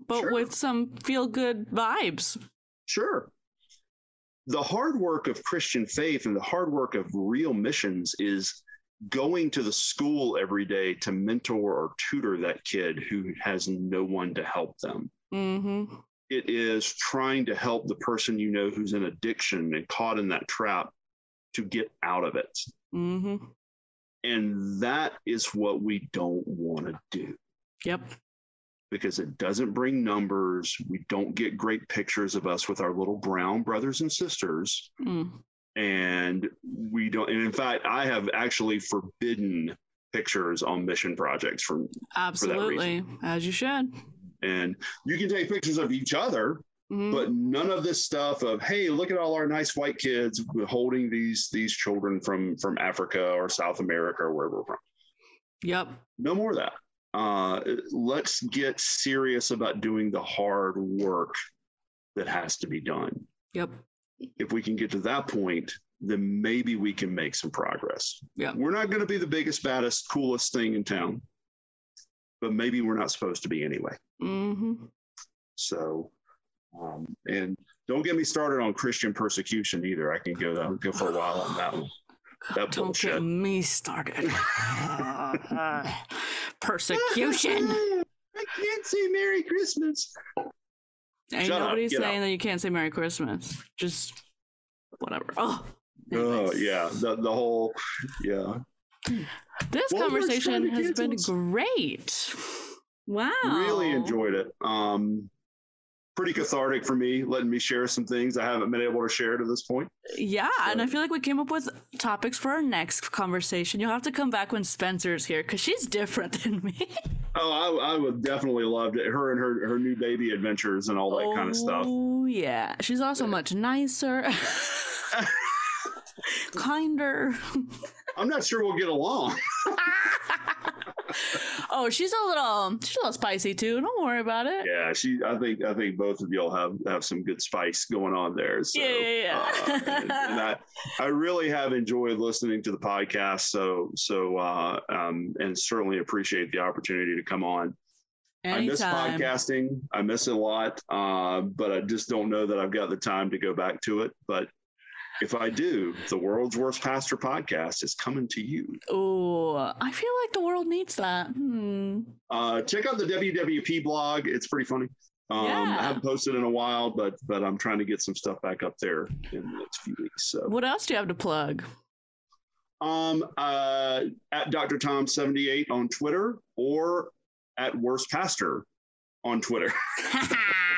but Sure. with some feel good vibes. Sure. The hard work of Christian faith and the hard work of real missions is going to the school every day to mentor or tutor that kid who has no one to help them. hmm It is trying to help the person you know who's in addiction and caught in that trap to get out of it. hmm And that is what we don't want to do Yep. because it doesn't bring numbers. We don't get great pictures of us with our little brown brothers and sisters. Mm. And we don't and in fact i have actually forbidden pictures on mission projects from Absolutely, as you should. and you can take pictures of each other Mhm. but none of this stuff of hey look at all our nice white kids holding these these children from from africa or south america or wherever we're from Yep. no more of that uh let's get serious about doing the hard work that has to be done Yep. If we can get to that point, then maybe we can make some progress. Yeah. We're not going to be the biggest, baddest, coolest thing in town, but maybe we're not supposed to be anyway. hmm So, um, and don't get me started on Christian persecution either. I can go go for a while on that one. That Don't bullshit. get me started. [laughs] Persecution. [laughs] I can't say Merry Christmas. Ain't Shut nobody saying out. that you can't say Merry Christmas. Just whatever. Oh. Oh yeah, the the whole yeah. This Well, conversation has been great. Wow. Really enjoyed it. Um, pretty cathartic for me, letting me share some things I haven't been able to share to this point. Yeah, and I feel like we came up with topics for our next conversation. You'll have to come back when Spencer's here because she's different [laughs] than me. Oh, I, I would definitely love it. Her and her her new baby adventures and all that kind of stuff. Oh yeah, she's also much nicer, [laughs] kinder. I'm not sure we'll get along. [laughs] oh, she's a little, she's a little spicy too. Don't worry about it. Yeah, she. I think I think both of y'all have have some good spice going on there. So, Yeah, yeah, yeah. uh, and, and I I really have enjoyed listening to the podcast. So so uh, um, and certainly appreciate the opportunity to come on. Anytime. I miss podcasting. I miss it a lot, uh, but I just don't know that I've got the time to go back to it. But if I do, the world's worst pastor podcast is coming to you. Oh, I feel like the world needs that. Hmm. Uh, check out the WWP blog. It's pretty funny. Um, Yeah. I haven't posted in a while, but but I'm trying to get some stuff back up there in the next few weeks. So What else do you have to plug? um, uh, at Dr. Tom 78 on Twitter or at Worst Pastor on Twitter. [laughs] [laughs]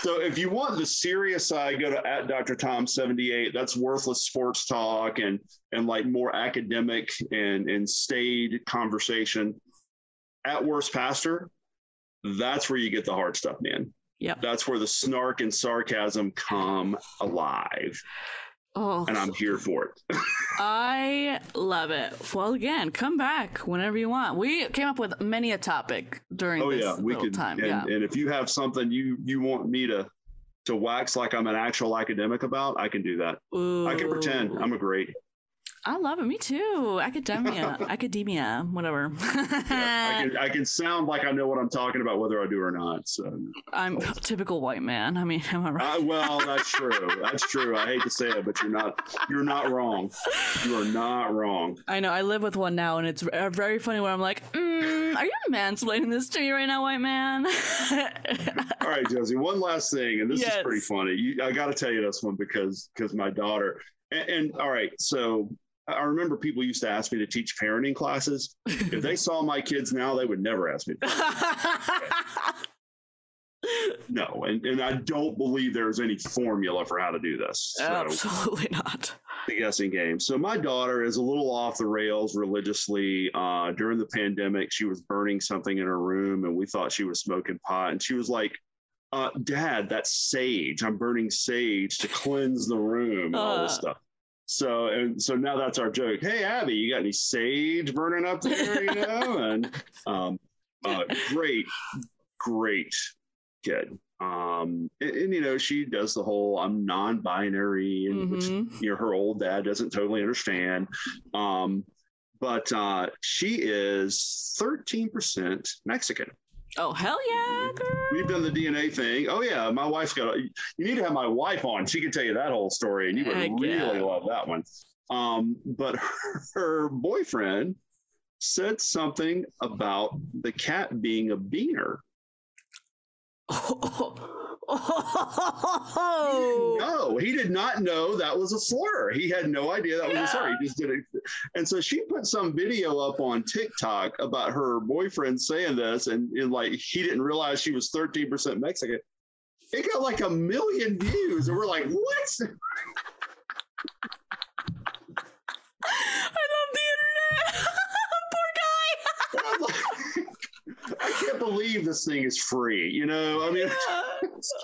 So if you want the serious side, go to at Dr. Tom 78. That's worthless sports talk and and like more academic and and staid conversation. At worst pastor, that's where you get the hard stuff, man. Yep. That's where the snark and sarcasm come alive. Oh, And I'm here for it. [laughs] I love it. Well, again, come back whenever you want. We came up with many a topic during oh this yeah, we could time. and, yeah. and if you have something you you want me to to wax like I'm an actual academic about, I can do that. I can pretend I'm a great. I love it. Me too. Academia, [laughs] academia, whatever. I [laughs] can I can sound like I know what I'm talking about, whether I do or not. So, I'm a typical white man. I mean, [laughs] am I right? I, well, that's true. That's true. I hate to say it, but you're not you're not wrong. You are not wrong. I know. I live with one now, and it's very funny when I'm like, mm, "Are you mansplaining this to me right now, white man?" All right, Josie. One last thing, and this is pretty funny. You, I got to tell you this one because because my daughter. And, and all right, so I remember people used to ask me to teach parenting classes. If they saw my kids now, they would never ask me. [laughs] No, and, and I don't believe there's any formula for how to do this. So Absolutely not. the guessing game. So my daughter is a little off the rails religiously. Uh, during the pandemic, she was burning something in her room, and we thought she was smoking pot. And she was like, uh, "Dad, that's sage. I'm burning sage to cleanse the room and all this Uh. stuff." So and so now that's our joke. Hey Abby, you got any sage burning up there? You know, and [laughs] um, uh, great, great kid. Um, and, and, you know, she does the whole I'm non-binary, and which Mhm. you know her old dad doesn't totally understand. Um, but uh, she is 13% Mexican. Oh hell yeah, girl. We've done the DNA thing. Oh yeah, my wife's got. A, you need to have my wife on. She can tell you that whole story, and you would Heck really yeah. love that one. Um, but her, [laughs] her boyfriend said something about the cat being a beaner. [laughs] Oh, No, he did not know that was a slur. He had no idea that was a slur. He just did it. And so she put some video up on TikTok about her boyfriend saying this, and, and like he didn't realize she was 13% Mexican. It got like a million views, and we're like, what? I love the internet. Poor I'm like, I can't believe this thing is free. You know, I mean,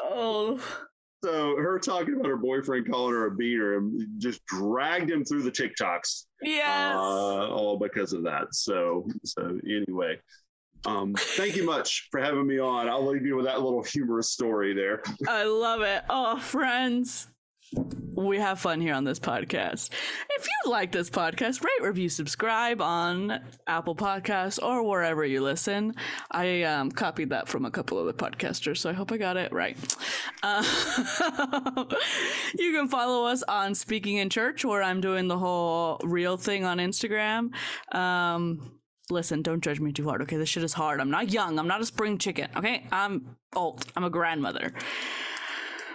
oh, [laughs] [laughs] so her talking about her boyfriend calling her a beater and just dragged him through the TikToks, yes. uh, all because of that. So, so anyway, um, thank you much for having me on. I'll leave you with that little humorous story there. [laughs] I love it. Oh, friends. We have fun here on this podcast. If you like this podcast, rate, review, subscribe on Apple Podcasts or wherever you listen. I um, copied that from a couple of the podcasters, so I hope I got it right. [laughs] Uh, you can follow us on Speaking in Church, where I'm doing the whole real thing on Instagram. Um, listen, don't judge me too hard, okay? This shit is hard. I'm not young. I'm not a spring chicken, okay? I'm old. I'm a grandmother.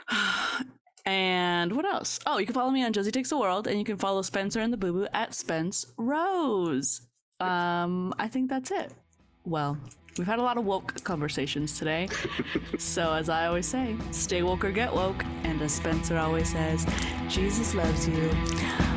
[sighs] And what else? Oh, you can follow me on Josie Takes the World, and you can follow Spencer and the Boo Boo at Spence Rose. Um, I think that's it. Well, we've had a lot of woke conversations today. [laughs] so, as I always say, stay woke or get woke. And as Spencer always says, Jesus loves you.